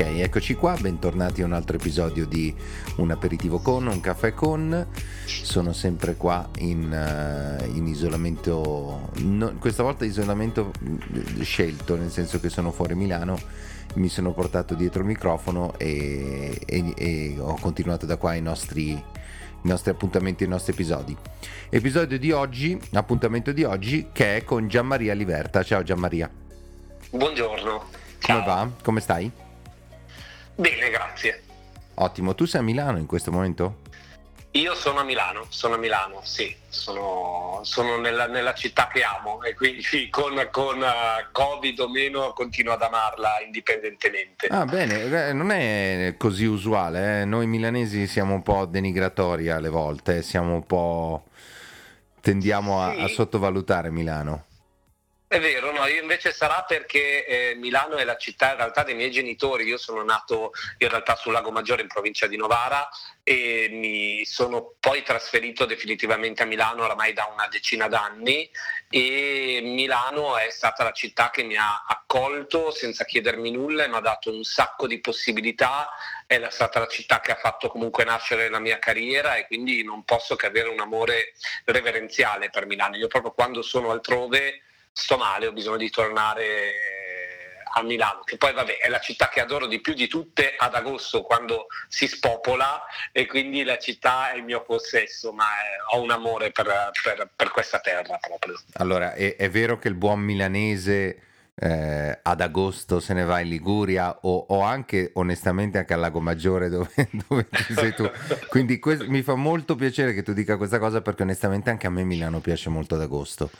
Ok, eccoci qua, bentornati a un altro episodio di Un aperitivo con, un caffè con. Sono sempre qua in, uh, in isolamento, no, questa volta isolamento mm, scelto, nel senso che sono fuori Milano, mi sono portato dietro il microfono e, e, e ho continuato da qua i nostri, i nostri appuntamenti, i nostri episodi. Episodio di oggi, appuntamento di oggi, che è con Gianmaria Liverta. Ciao Gianmaria. Buongiorno. Come va? Come stai? Bene, grazie. Ottimo, tu sei a Milano in questo momento? Io sono a Milano, sono a Milano, sì, sono, sono nella, nella, città che amo e quindi con, con uh, Covid o meno continuo ad amarla indipendentemente. Ah bene, eh, non è così usuale, eh? noi milanesi siamo un po' denigratori alle volte, siamo un po'... tendiamo a, sì. a sottovalutare Milano. È vero, no, io invece sarà perché eh, Milano è la città in realtà dei miei genitori, io sono nato in realtà sul Lago Maggiore in provincia di Novara e mi sono poi trasferito definitivamente a Milano oramai da una decina d'anni e Milano è stata la città che mi ha accolto senza chiedermi nulla e mi ha dato un sacco di possibilità, è stata la città che ha fatto comunque nascere la mia carriera e quindi non posso che avere un amore reverenziale per Milano. Io proprio quando sono altrove sto male, ho bisogno di tornare eh, a Milano, che poi vabbè è la città che adoro di più di tutte ad agosto quando si spopola e quindi la città è il mio possesso, ma è, ho un amore per, per, per, questa terra proprio. Allora, è, è vero che il buon milanese... Eh, ad agosto se ne va in Liguria o, o, anche onestamente anche al Lago Maggiore dove, dove ci sei tu. Quindi questo, mi fa molto piacere che tu dica questa cosa perché onestamente anche a me Milano piace molto ad agosto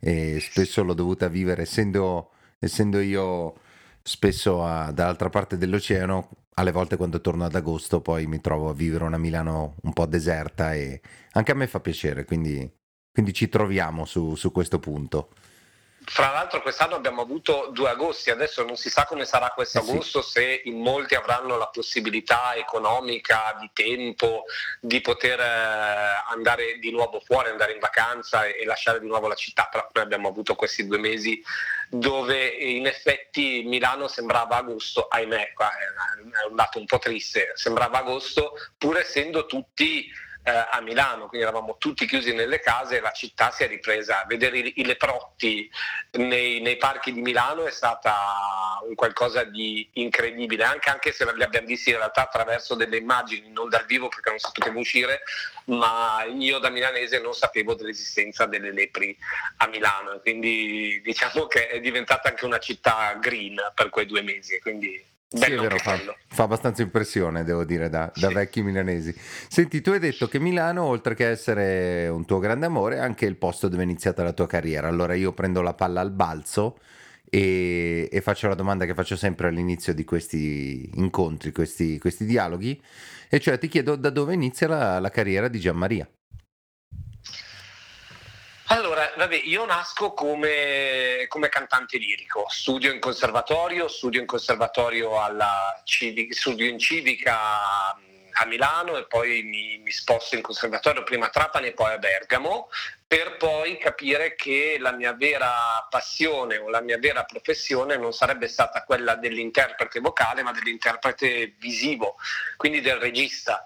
e spesso l'ho dovuta vivere essendo, essendo io spesso a, dall'altra parte dell'oceano alle volte quando torno ad agosto poi mi trovo a vivere una Milano un po' deserta e anche a me fa piacere quindi, quindi ci troviamo su, su questo punto fra l'altro quest'anno abbiamo avuto due agosti, adesso non si sa come sarà questo eh agosto, sì. se in molti avranno la possibilità economica, di tempo, di poter eh, andare di nuovo fuori, andare in vacanza e, lasciare di nuovo la città, però noi abbiamo avuto questi due mesi dove in effetti Milano sembrava agosto, ahimè, qua è un dato un po' triste, sembrava agosto, pur essendo tutti eh, a Milano, quindi eravamo tutti chiusi nelle case e la città si è ripresa. Vedere i, i leprotti nei, nei, parchi di Milano è stata un qualcosa di incredibile, anche, anche, se li abbiamo visti in realtà attraverso delle immagini, non dal vivo perché non si poteva uscire, ma io da milanese non sapevo dell'esistenza delle lepri a Milano, quindi diciamo che è diventata anche una città green per quei due mesi. Quindi sì, è vero, fa, fa, abbastanza impressione, devo dire, da, da sì. vecchi milanesi. Senti, tu hai detto che Milano, oltre che essere un tuo grande amore, è anche il posto dove è iniziata la tua carriera. Allora io prendo la palla al balzo e, e faccio la domanda che faccio sempre all'inizio di questi incontri, questi, questi dialoghi, e cioè ti chiedo da dove inizia la, la carriera di Gianmaria. Allora, vabbè, io nasco come, come, cantante lirico, studio in conservatorio, studio in conservatorio alla civica, studio in civica a Milano e poi mi, mi, sposto in conservatorio prima a Trapani e poi a Bergamo per poi capire che la mia vera passione o la mia vera professione non sarebbe stata quella dell'interprete vocale ma dell'interprete visivo, quindi del regista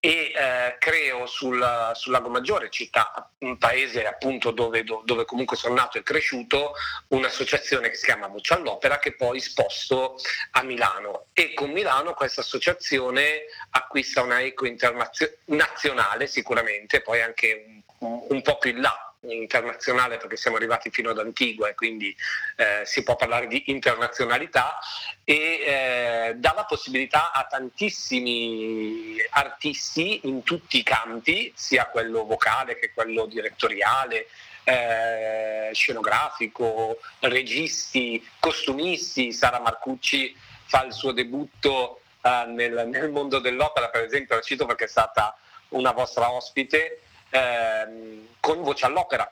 e eh, creo sul, sul, Lago Maggiore, città, un paese appunto dove, dove, comunque sono nato e cresciuto, un'associazione che si chiama Voce all'Opera che poi sposto a Milano. E con Milano questa associazione acquista una eco internazionale sicuramente, poi anche un, un po' più in là internazionale perché siamo arrivati fino ad Antigua e quindi eh, si può parlare di internazionalità e eh, dà la possibilità a tantissimi artisti in tutti i campi, sia quello vocale che quello direttoriale, eh, scenografico, registi, costumisti. Sara Marcucci fa il suo debutto eh, nel, nel mondo dell'opera, per esempio, la cito perché è stata una vostra ospite ehm, con Voce all'Opera,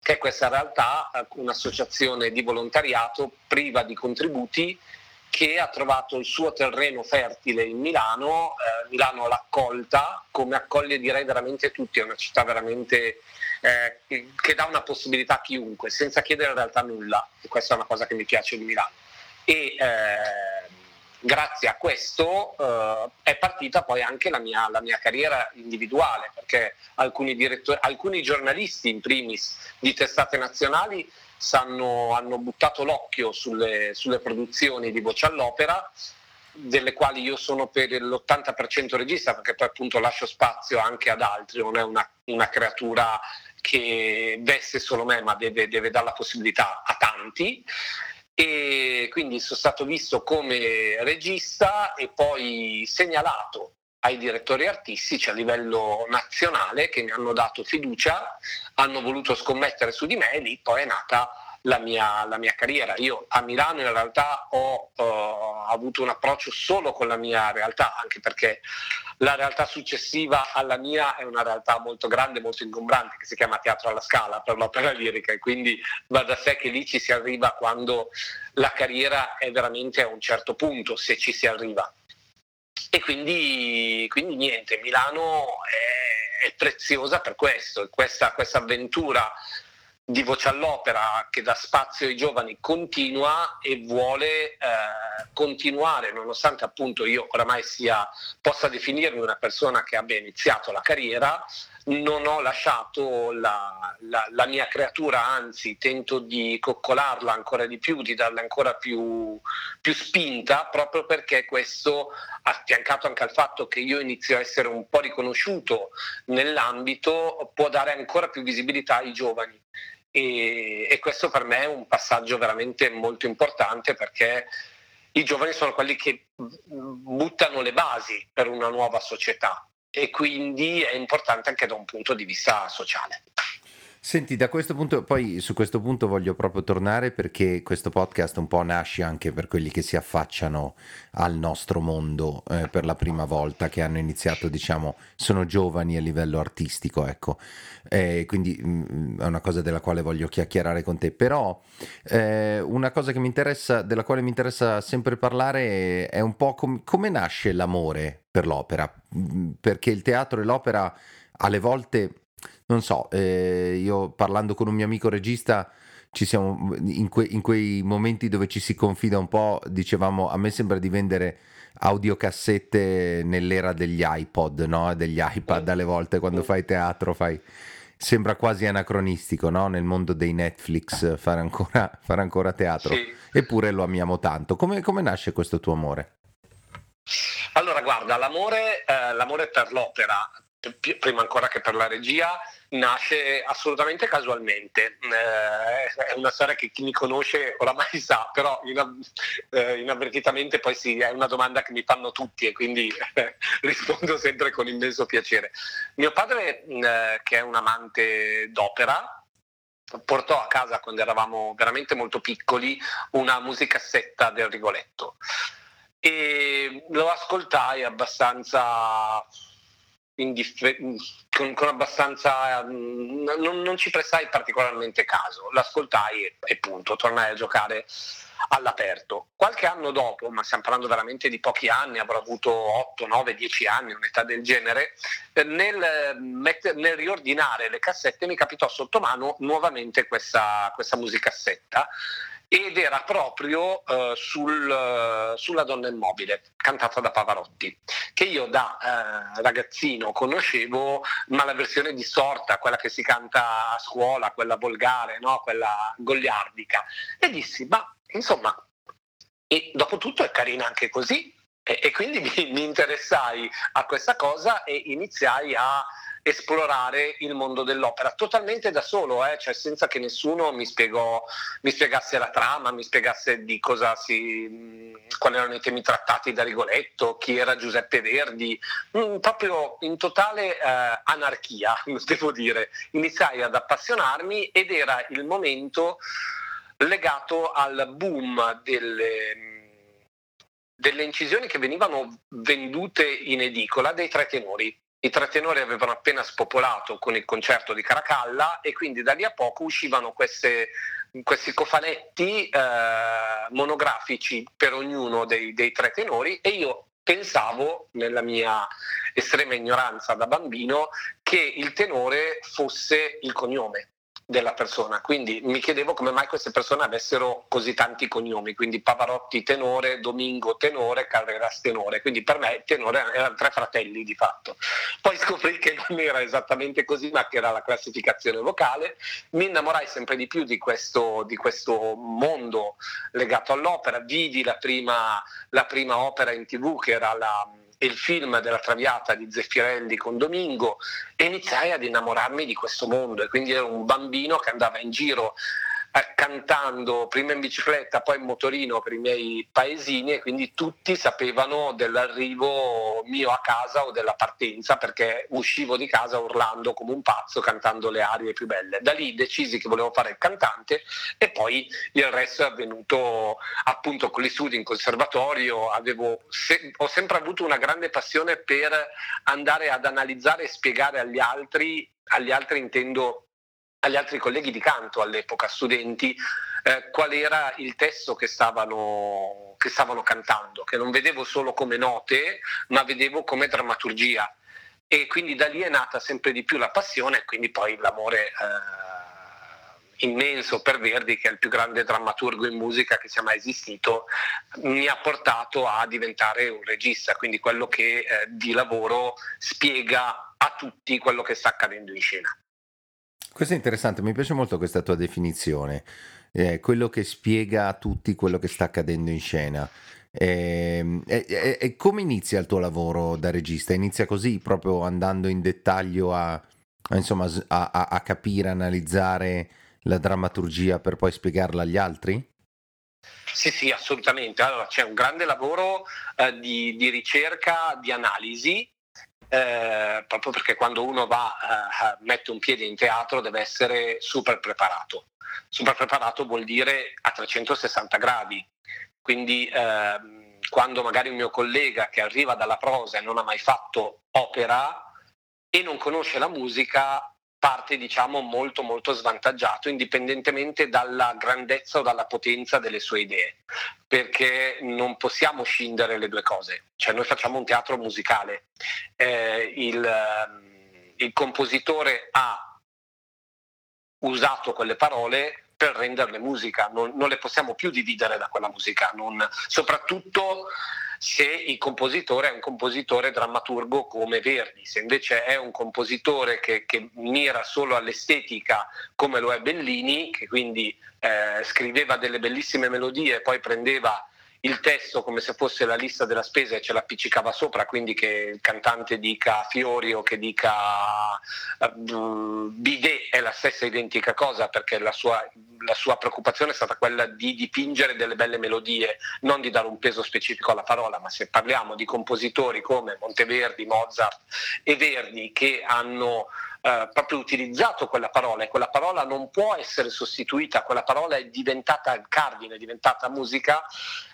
che è questa realtà, eh, un'associazione di volontariato priva di contributi che ha trovato il suo terreno fertile in Milano, eh, Milano l'ha accolta come accoglie direi veramente tutti, è una città veramente eh, che dà una possibilità a chiunque senza chiedere in realtà nulla e questa è una cosa che mi piace di Milano. E, eh, grazie a questo eh, è partita poi anche la mia, la mia carriera individuale, perché alcuni, alcuni, giornalisti in primis di testate nazionali sanno, hanno buttato l'occhio sulle, sulle produzioni di Voce all'Opera delle quali io sono per l'80% regista perché poi appunto lascio spazio anche ad altri, non è una, una creatura che veste solo me ma deve, deve dare la possibilità a tanti e quindi sono stato visto come regista e poi segnalato ai direttori artistici a livello nazionale che mi hanno dato fiducia, hanno voluto scommettere su di me e lì poi è nata la mia, la mia carriera. Io a Milano in realtà ho uh, avuto un approccio solo con la mia realtà, anche perché la realtà successiva alla mia è una realtà molto grande, molto ingombrante, che si chiama Teatro alla Scala per l'opera lirica e quindi va da sé che lì ci si arriva quando la carriera è veramente a un certo punto, se ci si arriva. E quindi, quindi niente, Milano è, è preziosa per questo, questa, questa avventura di Voce all'Opera che dà spazio ai giovani continua e vuole eh, continuare, nonostante appunto io oramai sia, possa definirmi una persona che abbia iniziato la carriera, non ho lasciato la, la, la mia creatura, anzi tento di coccolarla ancora di più, di darle ancora più, più spinta, proprio perché questo, affiancato anche al fatto che io inizio a essere un po' riconosciuto nell'ambito, può dare ancora più visibilità ai giovani e, e questo per me è un passaggio veramente molto importante perché i giovani sono quelli che buttano le basi per una nuova società e quindi è importante anche da un punto di vista sociale. Senti, da questo punto, poi su questo punto voglio proprio tornare perché questo podcast un po' nasce anche per quelli che si affacciano al nostro mondo eh, per la prima volta, che hanno iniziato, diciamo, sono giovani a livello artistico, ecco. Eh, quindi mh, mm, è una cosa della quale voglio chiacchierare con te. Però eh, una cosa che mi interessa, della quale mi interessa sempre parlare è un po' com- come nasce l'amore per l'opera, mm, perché il teatro e l'opera alle volte non so, eh, io parlando con un mio amico regista, ci siamo in, que- in, quei momenti dove ci si confida un po', dicevamo, a me sembra di vendere audiocassette nell'era degli iPod, no? degli iPad alle volte quando fai teatro, fai... sembra quasi anacronistico no? nel mondo dei Netflix fare ancora, fare ancora teatro, sì. eppure lo amiamo tanto. Come, come nasce questo tuo amore? Allora, guarda, l'amore, eh, l'amore per l'opera prima ancora che per la regia, nasce assolutamente casualmente. Eh, è una storia che chi mi conosce oramai sa, però inav- eh, inavvertitamente poi sì, è una domanda che mi fanno tutti e quindi eh, rispondo sempre con immenso piacere. Mio padre, eh, che è un amante d'opera, portò a casa quando eravamo veramente molto piccoli una musicassetta del Rigoletto e lo ascoltai abbastanza indiffer- con, con, abbastanza non, non, ci prestai particolarmente caso, l'ascoltai e, e punto, tornai a giocare all'aperto. Qualche anno dopo, ma stiamo parlando veramente di pochi anni, avrò avuto 8, 9, 10 anni, un'età del genere, nel, nel riordinare le cassette mi capitò sotto mano nuovamente questa, questa musicassetta ed era proprio uh, sul, uh, sulla donna immobile, cantata da Pavarotti, che io da uh, ragazzino conoscevo, ma la versione distorta, quella che si canta a scuola, quella volgare, no? quella goliardica. E dissi, ma insomma, e dopo tutto è carina anche così. E, e quindi mi, mi interessai a questa cosa e iniziai a esplorare il mondo dell'opera totalmente da solo, eh? cioè senza che nessuno mi, spiegò, mi, spiegasse la trama, mi spiegasse di cosa si, quali erano i temi trattati da Rigoletto, chi era Giuseppe Verdi, mm, proprio in totale eh, anarchia, devo dire. Iniziai ad appassionarmi ed era il momento legato al boom delle delle incisioni che venivano vendute in edicola dei tre tenori. I tre tenori avevano appena spopolato con il concerto di Caracalla e quindi da lì a poco uscivano queste, questi cofanetti eh, monografici per ognuno dei, dei tre tenori e io pensavo, nella mia estrema ignoranza da bambino, che il tenore fosse il cognome della persona. Quindi mi chiedevo come mai queste persone avessero così tanti cognomi, quindi Pavarotti tenore, Domingo tenore, Carreras tenore. Quindi per me tenore erano tre fratelli di fatto. Poi scoprì che non era esattamente così, ma che era la classificazione vocale. Mi innamorai sempre di più di questo, di questo mondo legato all'opera. Vidi la prima, la prima opera in tv che era la il film della Traviata di Zeffirelli con Domingo e iniziai ad innamorarmi di questo mondo e quindi ero un bambino che andava in giro cantando prima in bicicletta, poi in motorino per i miei paesini e quindi tutti sapevano dell'arrivo mio a casa o della partenza perché uscivo di casa urlando come un pazzo cantando le arie più belle. Da lì decisi che volevo fare il cantante e poi il resto è avvenuto appunto con gli studi in conservatorio. Se- ho sempre avuto una grande passione per andare ad analizzare e spiegare agli altri, agli altri intendo agli altri colleghi di canto all'epoca, studenti, eh, qual era il testo che stavano, che stavano cantando, che non vedevo solo come note, ma vedevo come drammaturgia. E quindi da lì è nata sempre di più la passione e quindi poi l'amore eh, immenso per Verdi, che è il più grande drammaturgo in musica che sia mai esistito, mi ha portato a diventare un regista, quindi quello che eh, di lavoro spiega a tutti quello che sta accadendo in scena. Questo è interessante, mi piace molto questa tua definizione, eh, quello che spiega a tutti quello che sta accadendo in scena. E, e, e, come inizia il tuo lavoro da regista? Inizia così, proprio andando in dettaglio a, a, insomma, a, a capire, analizzare la drammaturgia per poi spiegarla agli altri? Sì, sì, assolutamente. Allora, c'è un grande lavoro eh, di, di, ricerca, di analisi eh, proprio perché quando uno va, eh, mette un piede in teatro deve essere super preparato. Super preparato vuol dire a 360 gradi, quindi eh, quando magari un mio collega che arriva dalla prosa e non ha mai fatto opera e non conosce la musica parte diciamo molto molto svantaggiato indipendentemente dalla grandezza o dalla potenza delle sue idee perché non possiamo scindere le due cose. Cioè noi facciamo un teatro musicale. Eh, il, ehm, il compositore ha usato quelle parole per renderle musica, non, non, le possiamo più dividere da quella musica, non, soprattutto se il compositore è un compositore drammaturgo come Verdi, se invece è un compositore che, che mira solo all'estetica come lo è Bellini, che quindi eh, scriveva delle bellissime melodie e poi prendeva il testo come se fosse la lista della spesa e ce l'appiccicava sopra, quindi che il cantante dica fiori o che dica uh, bidet è la stessa identica cosa perché la sua, la sua, preoccupazione è stata quella di dipingere delle belle melodie, non di dare un peso specifico alla parola, ma se parliamo di compositori come Monteverdi, Mozart e Verdi che hanno Uh, proprio utilizzato quella parola e quella parola non può essere sostituita, quella parola è diventata il cardine, è diventata musica,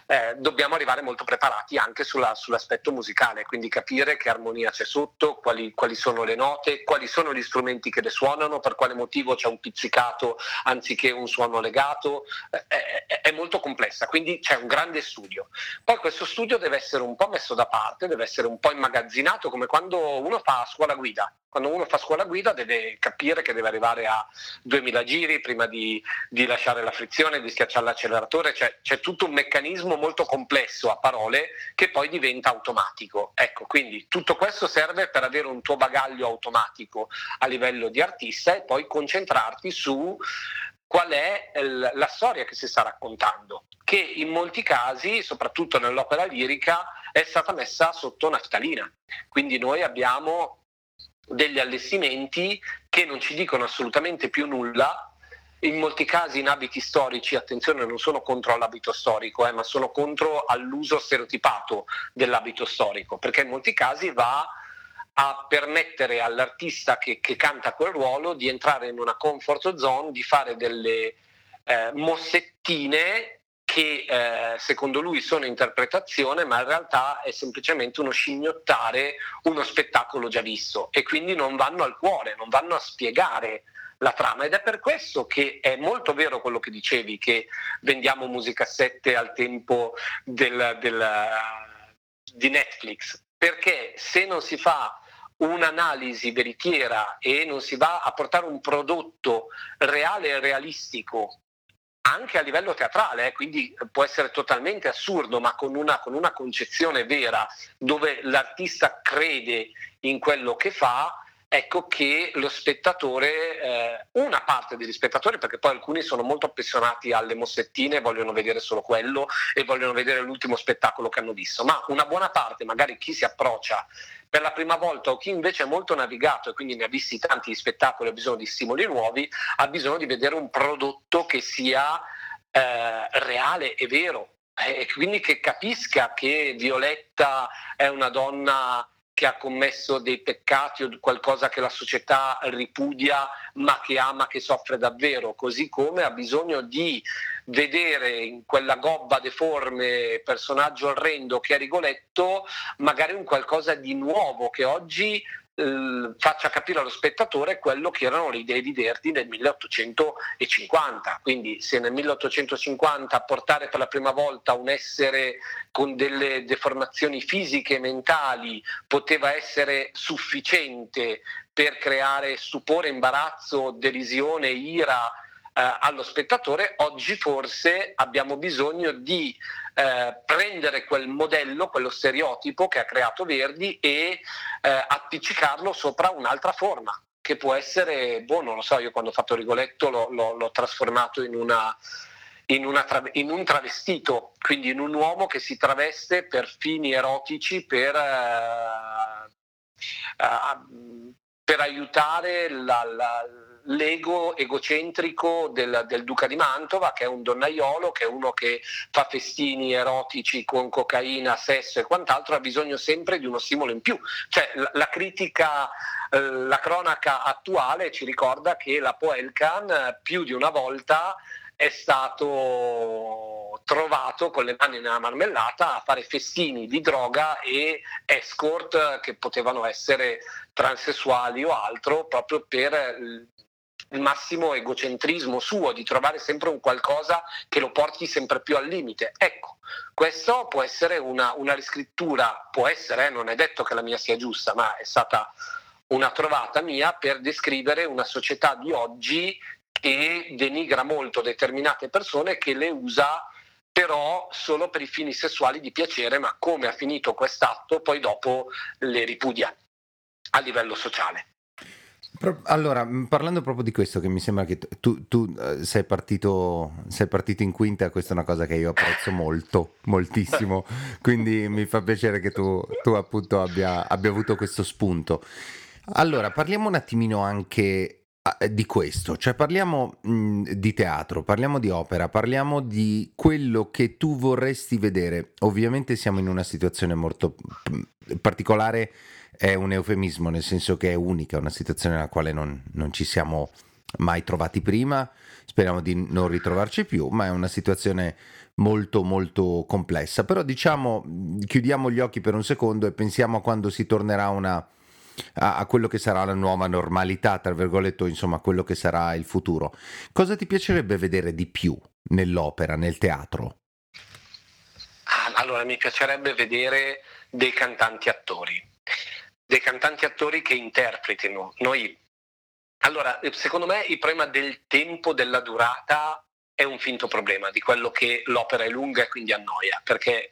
eh, dobbiamo arrivare molto preparati anche sulla, sull'aspetto musicale, quindi capire che armonia c'è sotto, quali, quali, sono le note, quali sono gli strumenti che le suonano, per quale motivo c'è un pizzicato anziché un suono legato, eh, è, è, molto complessa, quindi c'è un grande studio. Poi questo studio deve essere un po' messo da parte, deve essere un po' immagazzinato come quando uno fa scuola guida. Quando uno fa scuola guida deve capire che deve arrivare a 2000 giri prima di, di lasciare la frizione, di schiacciare l'acceleratore, cioè, c'è tutto un meccanismo molto complesso a parole che poi diventa automatico. Ecco, quindi tutto questo serve per avere un tuo bagaglio automatico a livello di artista e poi concentrarti su qual è la storia che si sta raccontando, che in molti casi, soprattutto nell'opera lirica, è stata messa sotto naftalina. Quindi noi abbiamo degli allestimenti che non ci dicono assolutamente più nulla in molti casi in abiti storici, attenzione, non sono contro l'abito storico, eh, ma sono contro all'uso stereotipato dell'abito storico, perché in molti casi va a permettere all'artista che, che canta quel ruolo di entrare in una comfort zone, di fare delle eh, mossettine che eh, secondo lui sono interpretazione, ma in realtà è semplicemente uno scimmiottare uno spettacolo già visto e quindi non vanno al cuore, non vanno a spiegare la trama. Ed è per questo che è molto vero quello che dicevi che vendiamo musicassette al tempo del, del, di Netflix. Perché se non si fa un'analisi veritiera e non si va a portare un prodotto reale e realistico anche a livello teatrale, eh, quindi può essere totalmente assurdo, ma con una, con una concezione vera dove l'artista crede in quello che fa, ecco che lo spettatore, eh, una parte degli spettatori, perché poi alcuni sono molto appassionati alle mossettine, vogliono vedere solo quello e vogliono vedere l'ultimo spettacolo che hanno visto, ma una buona parte, magari chi si approccia per la prima volta o chi invece è molto navigato e quindi ne ha visti tanti spettacoli e ha bisogno di stimoli nuovi, ha bisogno di vedere un prodotto che sia eh, reale e vero. Eh, e quindi che capisca che Violetta è una donna che ha commesso dei peccati o qualcosa che la società ripudia ma che ama, che soffre davvero, così come ha bisogno di vedere in quella gobba deforme personaggio orrendo che è Rigoletto magari un qualcosa di nuovo che oggi eh, faccia capire allo spettatore quello che erano le idee di Verdi nel 1850. Quindi se nel 1850 portare per la prima volta un essere con delle deformazioni fisiche e mentali poteva essere sufficiente per creare stupore, imbarazzo, derisione, ira, allo spettatore, oggi forse abbiamo bisogno di eh, prendere quel modello, quello stereotipo che ha creato Verdi e eh, appiccicarlo sopra un'altra forma che può essere, boh, non lo so, io quando ho fatto Rigoletto l'ho, l'ho, l'ho trasformato in, una, in, una tra, in, un travestito, quindi in un uomo che si traveste per fini erotici, per, uh, uh, per aiutare la, la l'ego egocentrico del, del, Duca di Mantova, che è un donnaiolo, che è uno che fa festini erotici con cocaina, sesso e quant'altro, ha bisogno sempre di uno stimolo in più. Cioè, la, la critica, eh, la cronaca attuale ci ricorda che la Poelcan eh, più di una volta è stato trovato con le mani nella marmellata a fare festini di droga e escort che potevano essere transessuali o altro proprio per il massimo egocentrismo suo, di trovare sempre un qualcosa che lo porti sempre più al limite. Ecco, questo può essere una, una riscrittura, può essere, eh, non è detto che la mia sia giusta, ma è stata una trovata mia per descrivere una società di oggi che denigra molto determinate persone, che le usa però solo per i fini sessuali di piacere, ma come ha finito quest'atto, poi dopo le ripudia a livello sociale. Allora, parlando proprio di questo, che mi sembra che tu, tu uh, sei, partito, sei, partito, in quinta, questa è una cosa che io apprezzo molto, moltissimo, quindi mi fa piacere che tu, tu appunto abbia, abbia, avuto questo spunto. Allora, parliamo un attimino anche uh, di questo, cioè parliamo mh, di teatro, parliamo di opera, parliamo di quello che tu vorresti vedere. Ovviamente siamo in una situazione molto particolare è un eufemismo, nel senso che è unica, una situazione nella quale non, non ci siamo mai trovati prima, speriamo di non ritrovarci più, ma è una situazione molto molto complessa. Però diciamo, chiudiamo gli occhi per un secondo e pensiamo a quando si tornerà una, a, a, quello che sarà la nuova normalità, tra virgolette, insomma, quello che sarà il futuro. Cosa ti piacerebbe vedere di più nell'opera, nel teatro? Ah, allora, mi piacerebbe vedere dei cantanti attori dei cantanti attori che interpretino. Noi, allora, secondo me il problema del tempo, della durata, è un finto problema di quello che l'opera è lunga e quindi annoia, perché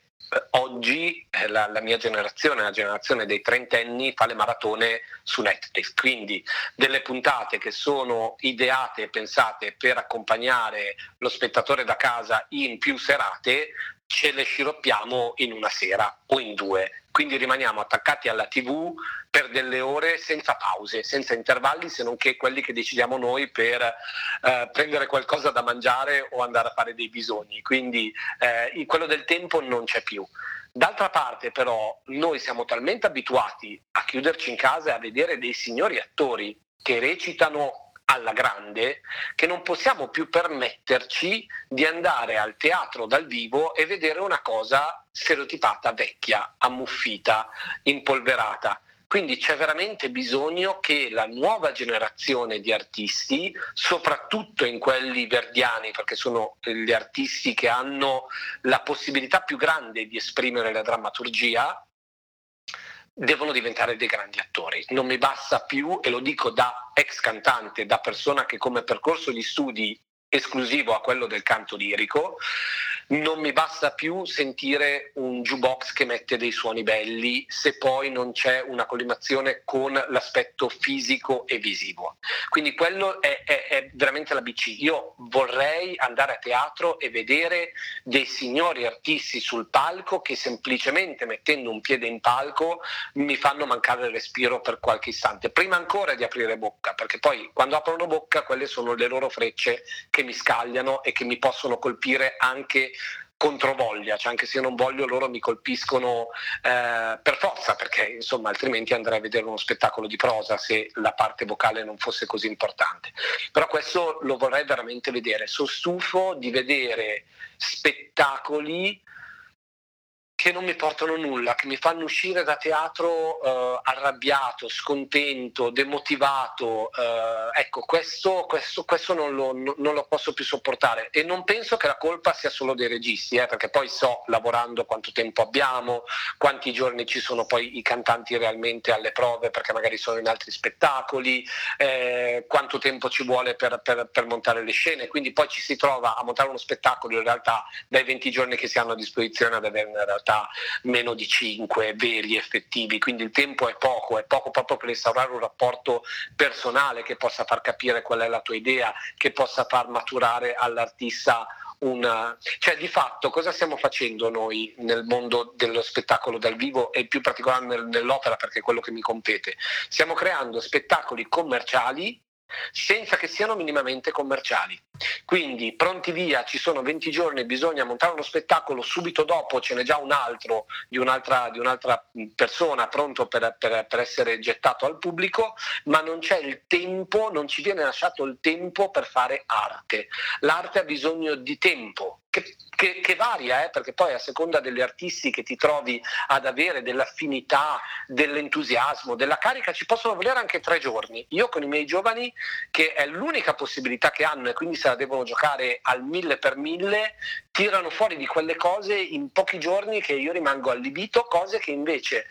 oggi eh, la, la, mia generazione, la generazione dei trentenni, fa le maratone su Netflix, quindi delle puntate che sono ideate e pensate per accompagnare lo spettatore da casa in più serate, ce le sciroppiamo in una sera o in due. Quindi rimaniamo attaccati alla TV per delle ore senza pause, senza intervalli, se non che quelli che decidiamo noi per eh, prendere qualcosa da mangiare o andare a fare dei bisogni. Quindi eh, quello del tempo non c'è più. D'altra parte però noi siamo talmente abituati a chiuderci in casa e a vedere dei signori attori che recitano alla grande che non possiamo più permetterci di andare al teatro dal vivo e vedere una cosa stereotipata, vecchia, ammuffita, impolverata. Quindi c'è veramente bisogno che la nuova generazione di artisti, soprattutto in quelli verdiani, perché sono gli artisti che hanno la possibilità più grande di esprimere la drammaturgia, devono diventare dei grandi attori. Non mi basta più, e lo dico da ex cantante, da persona che come percorso di studi esclusivo a quello del canto lirico, non mi basta più sentire un jukebox che mette dei suoni belli se poi non c'è una collimazione con l'aspetto fisico e visivo. Quindi quello è, è, è veramente la BC. Io vorrei andare a teatro e vedere dei signori artisti sul palco che semplicemente mettendo un piede in palco mi fanno mancare il respiro per qualche istante, prima ancora di aprire bocca, perché poi quando aprono bocca quelle sono le loro frecce che mi scagliano e che mi possono colpire anche controvoglia, cioè anche se io non voglio loro mi colpiscono eh, per forza perché insomma altrimenti andrei a vedere uno spettacolo di prosa se la parte vocale non fosse così importante. Però questo lo vorrei veramente vedere, sono stufo di vedere spettacoli che non mi portano nulla, che mi fanno uscire da teatro eh, arrabbiato, scontento, demotivato. Eh, ecco, questo, questo, questo non, lo, non, lo, posso più sopportare e non penso che la colpa sia solo dei registi, eh, perché poi so lavorando quanto tempo abbiamo, quanti giorni ci sono poi i cantanti realmente alle prove, perché magari sono in altri spettacoli, eh, quanto tempo ci vuole per, per, per montare le scene, quindi poi ci si trova a montare uno spettacolo in realtà dai 20 giorni che si hanno a disposizione ad avere in realtà realtà meno di 5 veri effettivi, quindi il tempo è poco, è poco proprio per instaurare un rapporto personale che possa far capire qual è la tua idea, che possa far maturare all'artista una... Cioè di fatto cosa stiamo facendo noi nel mondo dello spettacolo dal vivo e più particolarmente nell'opera perché è quello che mi compete? Stiamo creando spettacoli commerciali senza che siano minimamente commerciali. Quindi pronti via, ci sono 20 giorni, bisogna montare uno spettacolo, subito dopo ce n'è già un altro di un'altra, di un'altra persona pronto per, per, per, essere gettato al pubblico, ma non c'è il tempo, non ci viene lasciato il tempo per fare arte. L'arte ha bisogno di tempo, che, che, che, varia, eh, perché poi a seconda degli artisti che ti trovi ad avere dell'affinità, dell'entusiasmo, della carica, ci possono volere anche tre giorni. Io con i miei giovani, che è l'unica possibilità che hanno e quindi se la devono giocare al mille per mille, tirano fuori di quelle cose in pochi giorni che io rimango allibito, cose che invece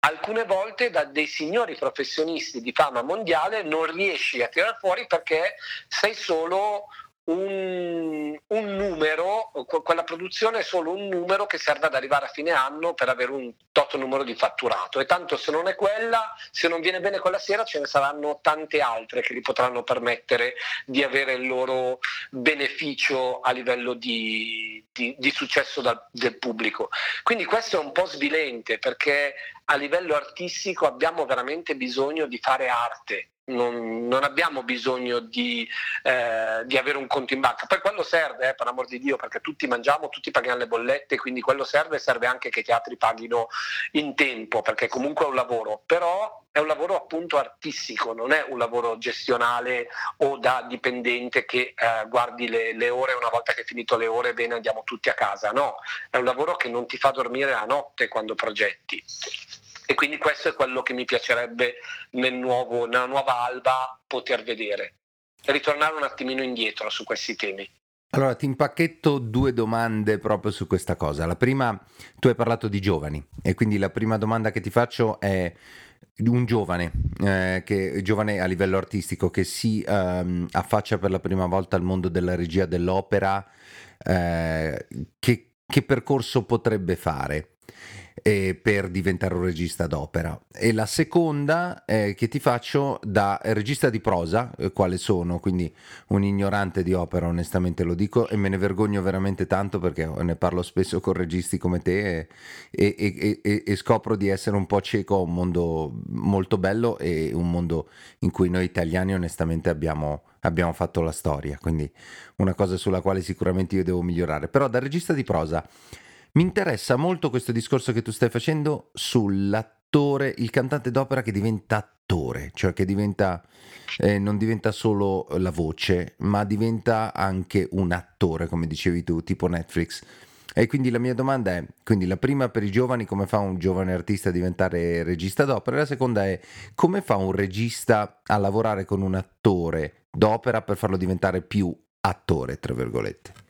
alcune volte da dei signori professionisti di fama mondiale non riesci a tirare fuori perché sei solo un, un, numero, quella produzione è solo un numero che serve ad arrivare a fine anno per avere un tot numero di fatturato e tanto se non è quella, se non viene bene quella sera ce ne saranno tante altre che gli potranno permettere di avere il loro beneficio a livello di, di, di successo dal, del pubblico. Quindi questo è un po' svilente perché a livello artistico abbiamo veramente bisogno di fare arte non, non, abbiamo bisogno di, eh, di, avere un conto in banca. Poi quello serve, eh, per amor di Dio, perché tutti mangiamo, tutti paghiamo le bollette, quindi quello serve, serve anche che i teatri paghino in tempo, perché comunque è un lavoro, però è un lavoro appunto artistico, non è un lavoro gestionale o da dipendente che eh, guardi le, le ore una volta che è finito le ore, bene andiamo tutti a casa, no, è un lavoro che non ti fa dormire la notte quando progetti. E quindi questo è quello che mi piacerebbe nel nuovo, nella nuova alba poter vedere. Ritornare un attimino indietro su questi temi. Allora, ti impacchetto due domande proprio su questa cosa. La prima, tu hai parlato di giovani e quindi la prima domanda che ti faccio è un giovane, eh, che, giovane a livello artistico che si ehm, affaccia per la prima volta al mondo della regia dell'opera, eh, che, che percorso potrebbe fare? Eh, per diventare un regista d'opera. E la seconda eh, che ti faccio da regista di prosa, eh, quale sono, quindi un ignorante di opera, onestamente lo dico, e me ne vergogno veramente tanto perché ne parlo spesso con registi come te e, e, e, e scopro di essere un po' cieco a un mondo molto bello e un mondo in cui noi italiani onestamente abbiamo abbiamo fatto la storia, quindi una cosa sulla quale sicuramente io devo migliorare. Però da regista di prosa mi interessa molto questo discorso che tu stai facendo sull'attore, il cantante d'opera che diventa attore, cioè che diventa, eh, non diventa solo la voce, ma diventa anche un attore, come dicevi tu, tipo Netflix. E quindi la mia domanda è, quindi la prima per i giovani, come fa un giovane artista a diventare regista d'opera? La seconda è, come fa un regista a lavorare con un attore d'opera per farlo diventare più attore, tra virgolette?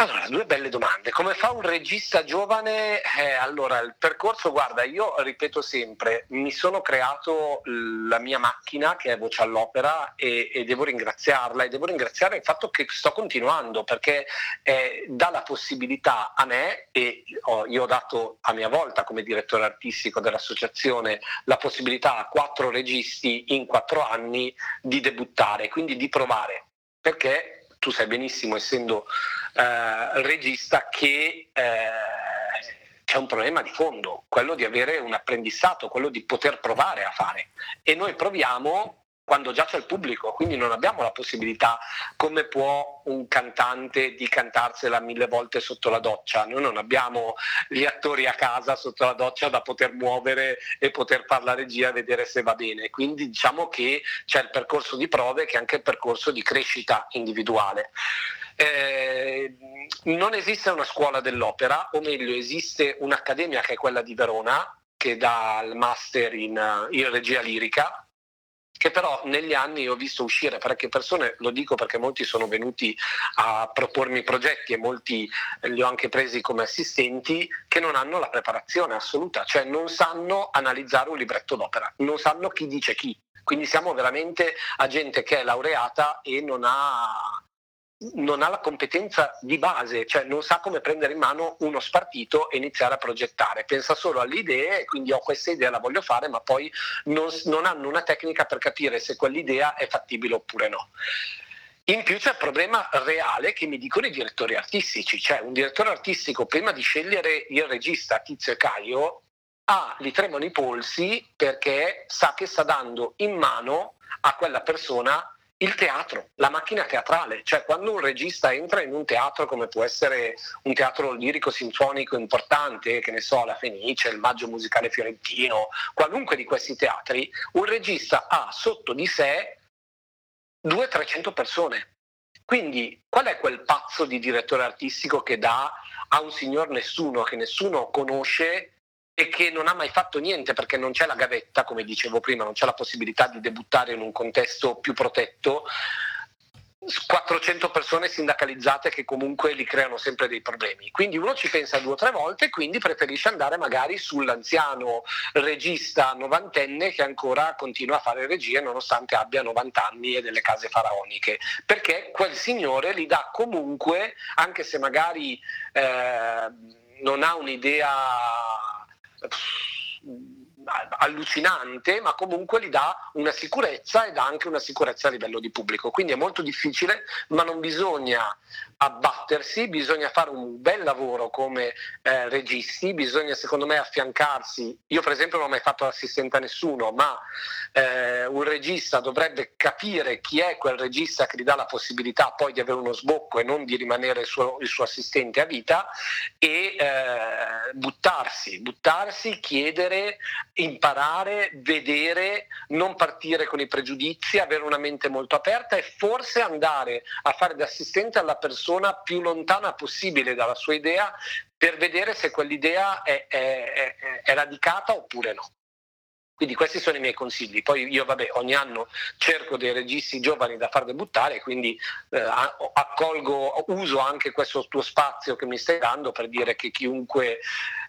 Allora, due belle domande. Come fa un regista giovane? Eh, allora, il percorso, guarda, io ripeto sempre, mi sono creato la mia macchina che è Voce all'Opera e, e devo ringraziarla e devo ringraziare il fatto che sto continuando perché eh, dà la possibilità a me e oh, io ho dato a mia volta come direttore artistico dell'associazione la possibilità a quattro registi in quattro anni di debuttare, quindi di provare. Perché tu sai benissimo, essendo eh, regista, che eh, c'è un problema di fondo, quello di avere un apprendistato, quello di poter provare a fare. E noi proviamo quando già c'è il pubblico, quindi non abbiamo la possibilità, come può un cantante, di cantarsela mille volte sotto la doccia. Noi non abbiamo gli attori a casa sotto la doccia da poter muovere e poter fare la regia e vedere se va bene. Quindi diciamo che c'è il percorso di prove che è anche il percorso di crescita individuale. Eh, non esiste una scuola dell'opera, o meglio esiste un'accademia che è quella di Verona, che dà il master in, in regia lirica, che però negli anni ho visto uscire parecchie persone, lo dico perché molti sono venuti a propormi progetti e molti li ho anche presi come assistenti, che non hanno la preparazione assoluta, cioè non sanno analizzare un libretto d'opera, non sanno chi dice chi. Quindi siamo veramente a gente che è laureata e non ha non ha la competenza di base, cioè non sa come prendere in mano uno spartito e iniziare a progettare, pensa solo alle idee quindi ho questa idea, la voglio fare, ma poi non, non hanno una tecnica per capire se quell'idea è fattibile oppure no. In più c'è il problema reale che mi dicono i direttori artistici, cioè un direttore artistico prima di scegliere il regista Tizio e Caio ha li tremano i polsi perché sa che sta dando in mano a quella persona il teatro, la macchina teatrale, cioè quando un regista entra in un teatro come può essere un teatro lirico sinfonico importante, che ne so, la Fenice, il Maggio Musicale Fiorentino, qualunque di questi teatri, un regista ha sotto di sé 200-300 persone. Quindi qual è quel pazzo di direttore artistico che dà a un signor nessuno, che nessuno conosce e che non ha mai fatto niente perché non c'è la gavetta, come dicevo prima, non c'è la possibilità di debuttare in un contesto più protetto, 400 persone sindacalizzate che comunque gli creano sempre dei problemi. Quindi uno ci pensa due o tre volte e quindi preferisce andare magari sull'anziano regista novantenne che ancora continua a fare regie nonostante abbia 90 anni e delle case faraoniche, perché quel signore gli dà comunque, anche se magari eh, non ha un'idea allucinante, ma comunque gli dà una sicurezza ed anche una sicurezza a livello di pubblico. Quindi è molto difficile, ma non bisogna abbattersi, bisogna fare un bel lavoro come eh, registi, bisogna secondo me affiancarsi. Io per esempio non ho mai fatto l'assistente a nessuno, ma eh, un regista dovrebbe capire chi è quel regista che gli dà la possibilità poi di avere uno sbocco e non di rimanere il suo, il suo assistente a vita e eh, buttarsi, buttarsi, chiedere, imparare, vedere, non partire con i pregiudizi, avere una mente molto aperta e forse andare a fare da assistente alla persona persona più lontana possibile dalla sua idea per vedere se quell'idea è, è, è, è radicata oppure no. Quindi questi sono i miei consigli. Poi io, vabbè, ogni anno cerco dei registi giovani da far debuttare, quindi eh, accolgo, uso anche questo tuo spazio che mi stai dando per dire che chiunque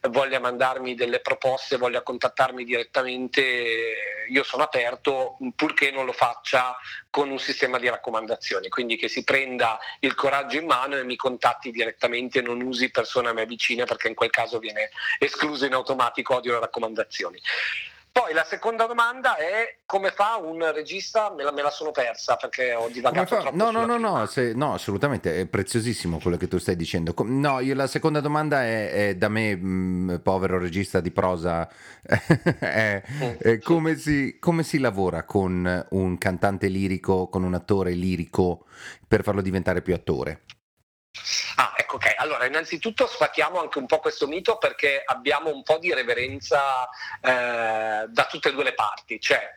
voglia mandarmi delle proposte, voglia contattarmi direttamente, io sono aperto, purché non lo faccia con un sistema di raccomandazioni. Quindi che si prenda il coraggio in mano e mi contatti direttamente, non usi persone a me vicine perché in quel caso viene escluso in automatico odio le raccomandazioni. Poi la seconda domanda è come fa un regista, me la, me la sono persa perché ho divagato troppo. No, no, no, no, se, no, assolutamente, è preziosissimo quello che tu stai dicendo. No, io, la seconda domanda è, è da me, mh, mm, povero regista di prosa, è, è come, si, come si lavora con un cantante lirico, con un attore lirico per farlo diventare più attore? Ah, ecco, ok. Allora, innanzitutto sfatiamo anche un po' questo mito perché abbiamo un po' di reverenza eh, da tutte e due le parti. Cioè,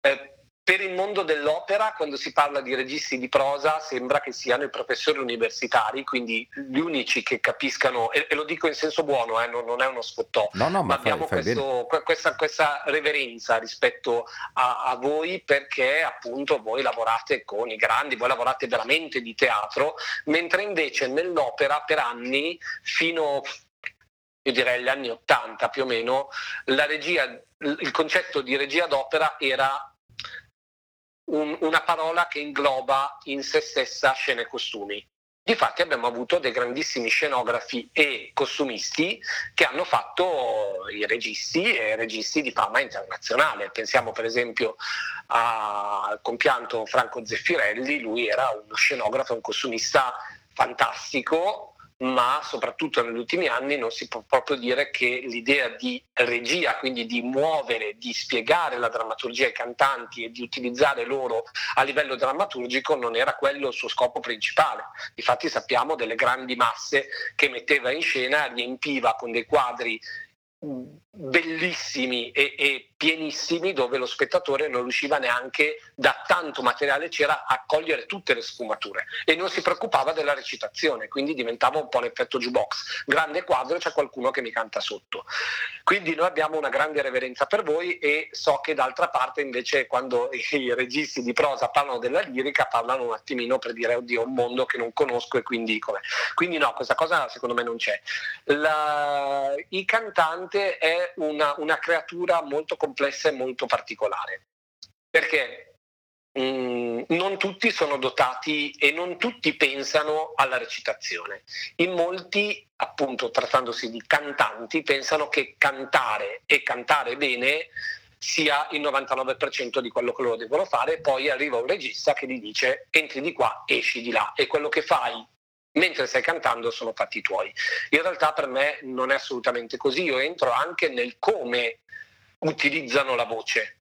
eh, per il mondo dell'opera, quando si parla di registi di prosa, sembra che siano i professori universitari, quindi gli unici che capiscano, e, e lo dico in senso buono, eh, non, non, è uno sfottò, no, no, ma, abbiamo fai, fai questo, questa, questa, reverenza rispetto a, a, voi perché appunto voi lavorate con i grandi, voi lavorate veramente di teatro, mentre invece nell'opera per anni, fino io direi agli anni 80 più o meno, la regia, il concetto di regia d'opera era un, una parola che ingloba in se stessa scene e costumi. Difatti abbiamo avuto dei grandissimi scenografi e costumisti che hanno fatto i registi e registi di fama internazionale. Pensiamo per esempio al compianto Franco Zeffirelli, lui era uno scenografo, un costumista fantastico ma soprattutto negli ultimi anni non si può proprio dire che l'idea di regia, quindi di muovere, di spiegare la drammaturgia ai cantanti e di utilizzare loro a livello drammaturgico non era quello il suo scopo principale. Infatti sappiamo delle grandi masse che metteva in scena, riempiva con dei quadri bellissimi e, e, pienissimi dove lo spettatore non riusciva neanche da tanto materiale c'era a cogliere tutte le sfumature. E non si preoccupava della recitazione quindi diventava un po' l'effetto jukebox. Grande quadro c'è qualcuno che mi canta sotto. Quindi noi abbiamo una grande reverenza per voi e so che d'altra parte invece quando i registi di prosa parlano della lirica parlano un attimino per dire oddio un mondo che non conosco e quindi come quindi no questa cosa secondo me non c'è. La, i cantante è una, una creatura molto complessa e molto particolare. Perché mh, mm, non tutti sono dotati e non tutti pensano alla recitazione. In molti, appunto trattandosi di cantanti, pensano che cantare e cantare bene sia il 99% di quello che loro devono fare, poi arriva un regista che gli dice entri di qua, esci di là e quello che fai mentre stai cantando sono fatti tuoi. In realtà per me non è assolutamente così, io entro anche nel come utilizzano la voce.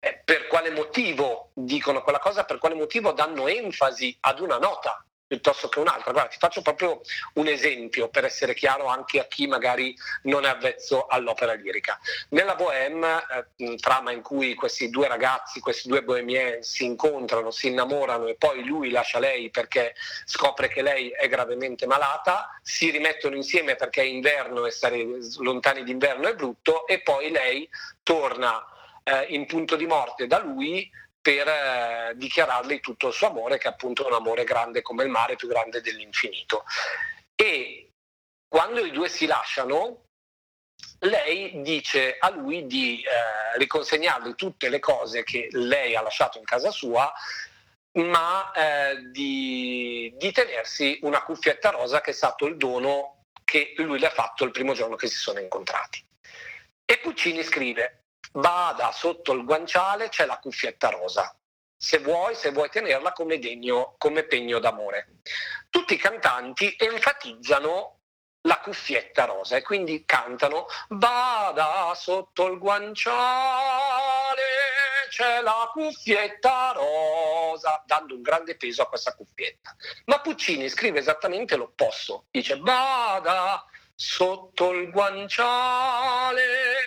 Eh, per quale motivo dicono quella cosa, per quale motivo danno enfasi ad una nota piuttosto che un'altra. Guarda, ti faccio proprio un esempio per essere chiaro anche a chi magari non è avvezzo all'opera lirica. Nella Bohème, eh, trama in cui questi due ragazzi, questi due bohemien si incontrano, si innamorano e poi lui lascia lei perché scopre che lei è gravemente malata, si rimettono insieme perché è inverno e stare lontani d'inverno è brutto e poi lei torna eh, in punto di morte da lui per eh, dichiarargli tutto il suo amore, che è appunto un amore grande come il mare, più grande dell'infinito. E quando i due si lasciano, lei dice a lui di eh, riconsegnargli tutte le cose che lei ha lasciato in casa sua, ma eh, di, di tenersi una cuffietta rosa che è stato il dono che lui le ha fatto il primo giorno che si sono incontrati. E Puccini scrive, vada sotto il guanciale, c'è la cuffietta rosa. Se vuoi, se vuoi tenerla come, degno, come pegno d'amore. Tutti i cantanti enfatizzano la cuffietta rosa e quindi cantano vada sotto il guanciale c'è la cuffietta rosa dando un grande peso a questa cuffietta ma Puccini scrive esattamente l'opposto dice vada sotto il guanciale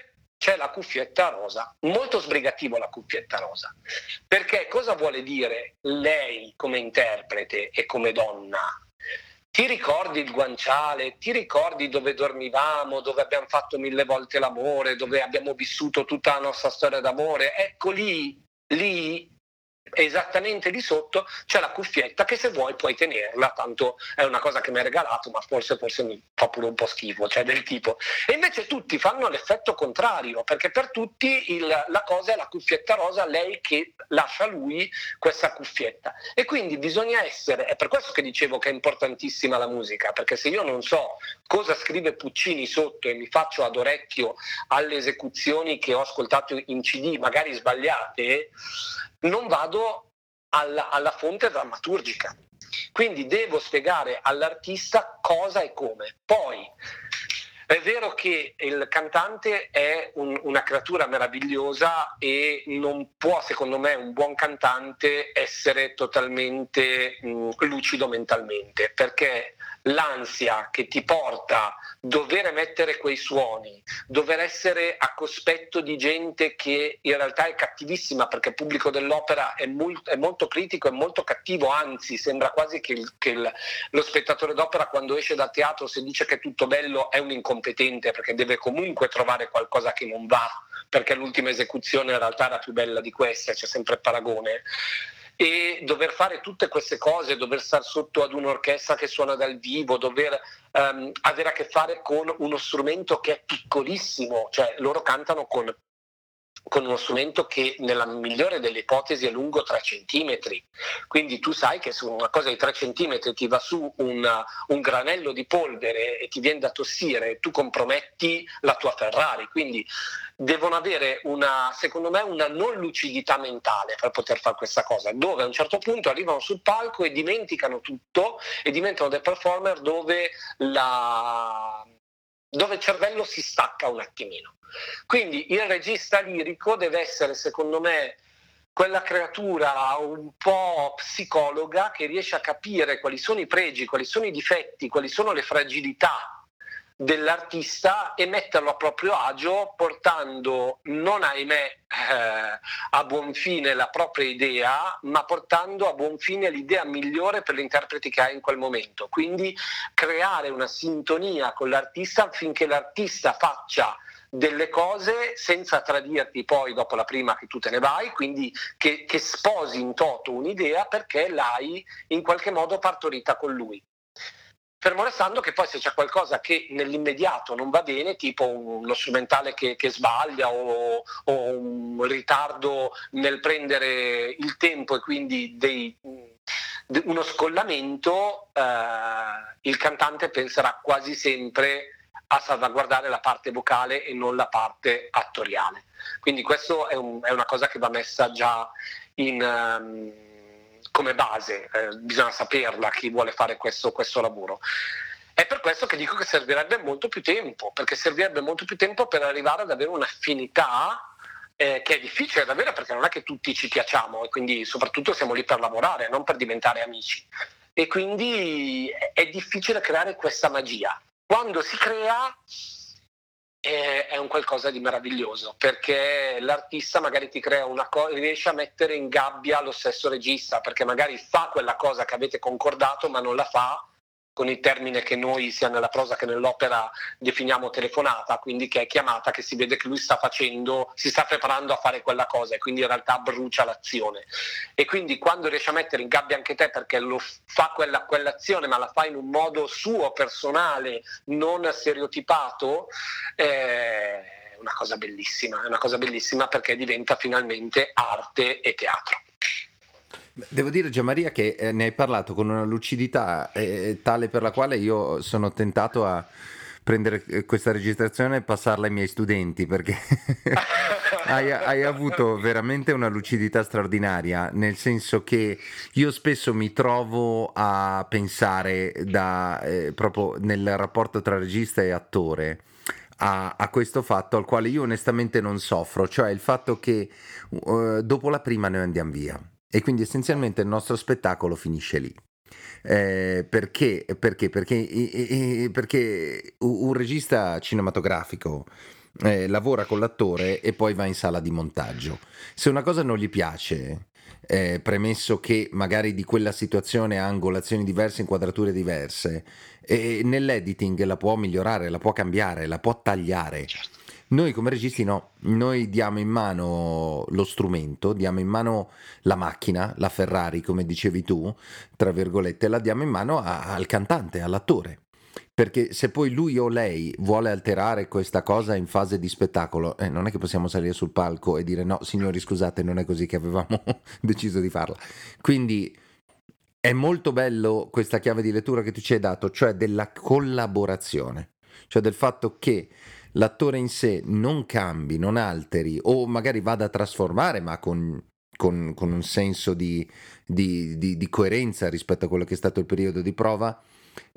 c'è la cuffietta rosa, molto sbrigativo la cuffietta rosa, perché cosa vuole dire lei come interprete e come donna? Ti ricordi il guanciale? Ti ricordi dove dormivamo, dove abbiamo fatto mille volte l'amore, dove abbiamo vissuto tutta la nostra storia d'amore? Ecco lì, lì esattamente di sotto c'è la cuffietta che se vuoi puoi tenerla, tanto è una cosa che mi hai regalato, ma forse, forse mi fa pure un po' schifo, cioè del tipo. E invece tutti fanno l'effetto contrario, perché per tutti il, la cosa è la cuffietta rosa, lei che lascia lui questa cuffietta. E quindi bisogna essere, è per questo che dicevo che è importantissima la musica, perché se io non so cosa scrive Puccini sotto e mi faccio ad orecchio alle esecuzioni che ho ascoltato in CD, magari sbagliate, non vado alla, alla fonte drammaturgica. Quindi devo spiegare all'artista cosa e come. Poi è vero che il cantante è un, una creatura meravigliosa e non può, secondo me, un buon cantante essere totalmente mh, lucido mentalmente, perché l'ansia che ti porta dover mettere quei suoni, dover essere a cospetto di gente che in realtà è cattivissima perché il pubblico dell'opera è molto, è molto critico, è molto cattivo, anzi sembra quasi che, il, che il, lo spettatore d'opera quando esce dal teatro se dice che è tutto bello è un incompetente perché deve comunque trovare qualcosa che non va perché l'ultima esecuzione in realtà era più bella di questa, c'è sempre il paragone e dover fare tutte queste cose, dover stare sotto ad un'orchestra che suona dal vivo, dover um, avere a che fare con uno strumento che è piccolissimo, cioè loro cantano con con uno strumento che nella migliore delle ipotesi è lungo 3 cm. Quindi tu sai che su una cosa di 3 cm ti va su un, un granello di polvere e ti viene da tossire, tu comprometti la tua Ferrari. Quindi devono avere una, secondo me, una non lucidità mentale per poter fare questa cosa, dove a un certo punto arrivano sul palco e dimenticano tutto e diventano dei performer dove la, dove il cervello si stacca un attimino. Quindi il regista lirico deve essere, secondo me, quella creatura un po' psicologa che riesce a capire quali sono i pregi, quali sono i difetti, quali sono le fragilità dell'artista e metterlo a proprio agio portando non ahimè eh, a buon fine la propria idea ma portando a buon fine l'idea migliore per l'interprete che ha in quel momento. Quindi creare una sintonia con l'artista affinché l'artista faccia delle cose senza tradirti poi dopo la prima che tu te ne vai, quindi che, che sposi in toto un'idea perché l'hai in qualche modo partorita con lui. Fermo restando che poi se c'è qualcosa che nell'immediato non va bene, tipo uno strumentale che, che sbaglia o, o, un ritardo nel prendere il tempo e quindi dei, uno scollamento, eh, il cantante penserà quasi sempre a salvaguardare la parte vocale e non la parte attoriale. Quindi questo è, un, è una cosa che va messa già in... Um, come base, eh, bisogna saperla chi vuole fare questo, questo lavoro. È per questo che dico che servirebbe molto più tempo, perché servirebbe molto più tempo per arrivare ad avere un'affinità eh, che è difficile da avere perché non è che tutti ci piacciamo e quindi soprattutto siamo lì per lavorare, non per diventare amici. E quindi è difficile creare questa magia. Quando si crea è, un qualcosa di meraviglioso perché l'artista magari ti crea una cosa, riesce a mettere in gabbia lo stesso regista perché magari fa quella cosa che avete concordato ma non la fa con il termine che noi sia nella prosa che nell'opera definiamo telefonata, quindi che è chiamata, che si vede che lui sta facendo, si sta preparando a fare quella cosa e quindi in realtà brucia l'azione. E quindi quando riesci a mettere in gabbia anche te perché lo fa quella, quell'azione ma la fa in un modo suo, personale, non stereotipato, eh, è una cosa bellissima, è una cosa bellissima perché diventa finalmente arte e teatro. Devo dire Gianmaria che eh, ne hai parlato con una lucidità eh, tale per la quale io sono tentato a prendere eh, questa registrazione e passarla ai miei studenti perché hai, hai, avuto veramente una lucidità straordinaria nel senso che io spesso mi trovo a pensare da, eh, proprio nel rapporto tra regista e attore a, a, questo fatto al quale io onestamente non soffro cioè il fatto che uh, dopo la prima noi andiamo via e quindi essenzialmente il nostro spettacolo finisce lì. Eh, perché? Perché? Perché, perché un regista cinematografico eh, lavora con l'attore e poi va in sala di montaggio. Se una cosa non gli piace, eh, premesso che magari di quella situazione ha angolazioni diverse, inquadrature diverse, nell'editing la può migliorare, la può cambiare, la può tagliare. Certo. Noi come registi no, noi diamo in mano lo strumento, diamo in mano la macchina, la Ferrari come dicevi tu, tra virgolette, la diamo in mano a, al cantante, all'attore. Perché se poi lui o lei vuole alterare questa cosa in fase di spettacolo, eh, non è che possiamo salire sul palco e dire no, signori scusate, non è così che avevamo deciso di farla. Quindi è molto bello questa chiave di lettura che tu ci hai dato, cioè della collaborazione, cioè del fatto che l'attore in sé non cambi, non alteri o magari vada a trasformare, ma con, con, con un senso di, di, di, di, coerenza rispetto a quello che è stato il periodo di prova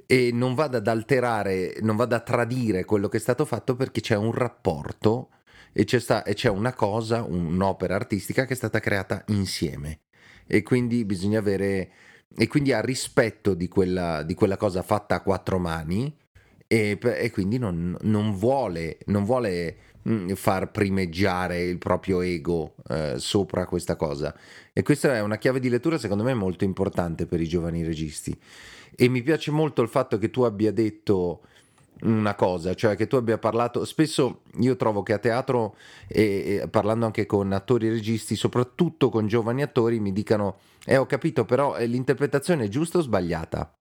e non vada ad alterare, non vada a tradire quello che è stato fatto perché c'è un rapporto e c'è, sta, e c'è una cosa, un'opera artistica che è stata creata insieme. E quindi bisogna avere e quindi ha rispetto di quella, di quella, cosa fatta a quattro mani e, e quindi non, non, vuole, non vuole mm, far primeggiare il proprio ego eh, sopra questa cosa. E questa è una chiave di lettura secondo me molto importante per i giovani registi. E mi piace molto il fatto che tu abbia detto una cosa, cioè che tu abbia parlato, spesso io trovo che a teatro, e, e parlando anche con attori e registi, soprattutto con giovani attori, mi dicano, eh ho capito, però eh, l'interpretazione è giusta o sbagliata?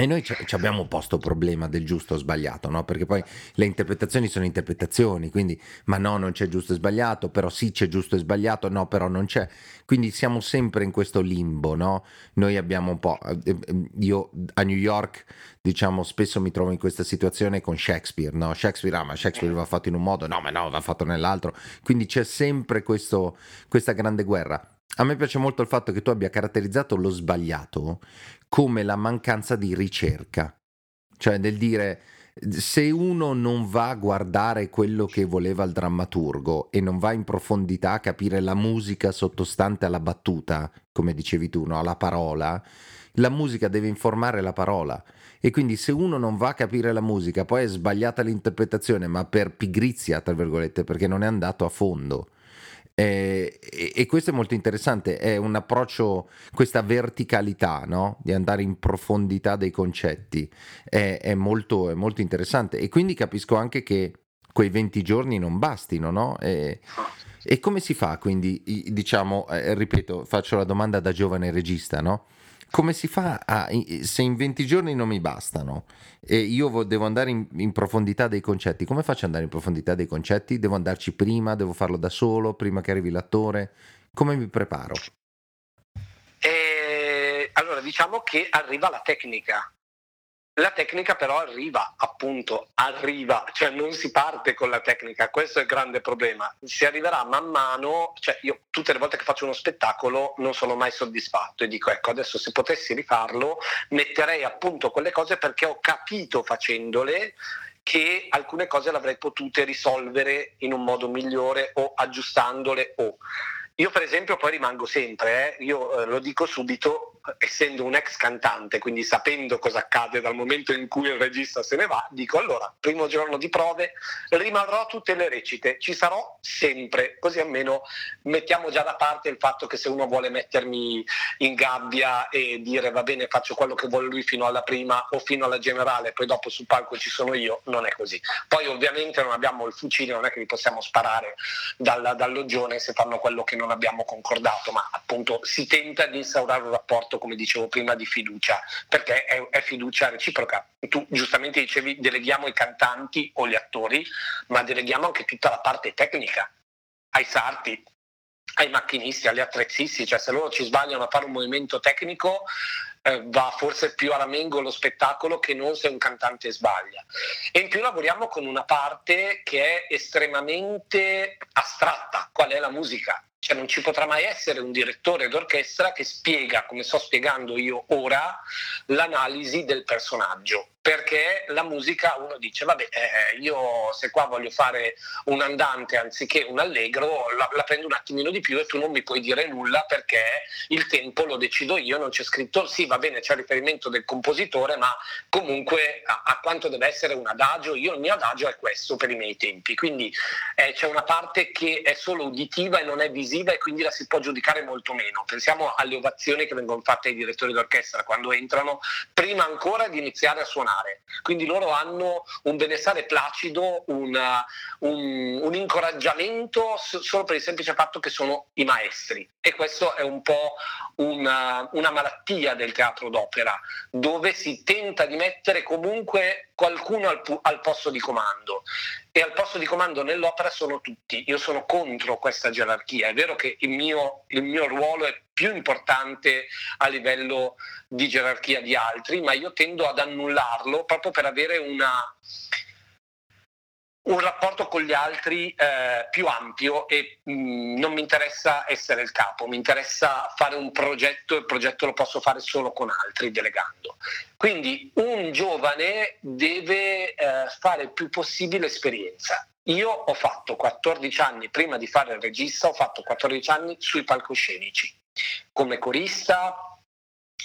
E noi ci abbiamo posto problema del giusto o sbagliato, no? Perché poi le interpretazioni sono interpretazioni, quindi ma no, non c'è giusto e sbagliato, però sì c'è giusto e sbagliato, no, però non c'è. Quindi siamo sempre in questo limbo, no? Noi abbiamo un po'... Eh, eh, io a New York, diciamo, spesso mi trovo in questa situazione con Shakespeare, no? Shakespeare, ah, ma Shakespeare va fatto in un modo, no, ma no, va fatto nell'altro. Quindi c'è sempre questo, questa grande guerra. A me piace molto il fatto che tu abbia caratterizzato lo sbagliato come la mancanza di ricerca, cioè del dire se uno non va a guardare quello che voleva il drammaturgo e non va in profondità a capire la musica sottostante alla battuta, come dicevi tu, no? alla parola, la musica deve informare la parola. E quindi se uno non va a capire la musica, poi è sbagliata l'interpretazione, ma per pigrizia, tra virgolette, perché non è andato a fondo. Eh, e, e, questo è molto interessante, è un approccio, questa verticalità, no? di andare in profondità dei concetti, è, è, molto, è, molto, interessante e quindi capisco anche che quei 20 giorni non bastino, no? E, e come si fa quindi, diciamo, eh, ripeto, faccio la domanda da giovane regista, no? Come si fa a, se in 20 giorni non mi bastano e io devo andare in, in, profondità dei concetti, come faccio ad andare in profondità dei concetti? Devo andarci prima, devo farlo da solo, prima che arrivi l'attore? Come mi preparo? Eh, allora, diciamo che arriva la tecnica. La tecnica però arriva, appunto, arriva, cioè non si parte con la tecnica, questo è il grande problema. Si arriverà man mano, cioè io tutte le volte che faccio uno spettacolo non sono mai soddisfatto e dico ecco adesso se potessi rifarlo metterei appunto quelle cose perché ho capito facendole che alcune cose l'avrei potute risolvere in un modo migliore o aggiustandole o io per esempio poi rimango sempre, eh, io eh, lo dico subito, essendo un ex cantante, quindi sapendo cosa accade dal momento in cui il regista se ne va, dico allora, primo giorno di prove, rimarrò tutte le recite, ci sarò sempre, così almeno mettiamo già da parte il fatto che se uno vuole mettermi in gabbia e dire va bene faccio quello che vuole lui fino alla prima o fino alla generale, poi dopo sul palco ci sono io, non è così. Poi ovviamente non abbiamo il fucile, non è che li possiamo sparare dal, dall'oggione se fanno quello che non non abbiamo concordato, ma appunto si tenta di instaurare un rapporto, come dicevo prima, di fiducia, perché è, è fiducia reciproca. Tu giustamente dicevi deleghiamo i cantanti o gli attori, ma deleghiamo anche tutta la parte tecnica, ai sarti, ai macchinisti, agli attrezzisti, cioè se loro ci sbagliano a fare un movimento tecnico eh, va forse più a ramengo lo spettacolo che non se un cantante sbaglia. E in più lavoriamo con una parte che è estremamente astratta, qual è la musica. Cioè non ci potrà mai essere un direttore d'orchestra che spiega, come sto spiegando io ora, l'analisi del personaggio. Perché la musica uno dice vabbè eh, io se qua voglio fare un andante anziché un allegro la, la, prendo un attimino di più e tu non mi puoi dire nulla perché il tempo lo decido io non c'è scritto sì va bene c'è il riferimento del compositore ma comunque a, a quanto deve essere un adagio io il mio adagio è questo per i miei tempi quindi eh, c'è una parte che è solo uditiva e non è visiva e quindi la si può giudicare molto meno pensiamo alle ovazioni che vengono fatte ai direttori d'orchestra quando entrano prima ancora di iniziare a suonare. Quindi loro hanno un benessere placido, una, un, un, incoraggiamento solo per il semplice fatto che sono i maestri. E questo è un po' una, una malattia del teatro d'opera, dove si tenta di mettere comunque qualcuno al, al posto di comando e al posto di comando nell'opera sono tutti. Io sono contro questa gerarchia. È vero che il mio, il mio ruolo è più importante a livello di gerarchia di altri, ma io tendo ad annullarlo proprio per avere una, un rapporto con gli altri eh, più ampio e mh, mm, non mi interessa essere il capo, mi interessa fare un progetto e il progetto lo posso fare solo con altri, delegando. Quindi un giovane deve eh, fare il più possibile esperienza. Io ho fatto 14 anni, prima di fare il regista, ho fatto 14 anni sui palcoscenici, come corista,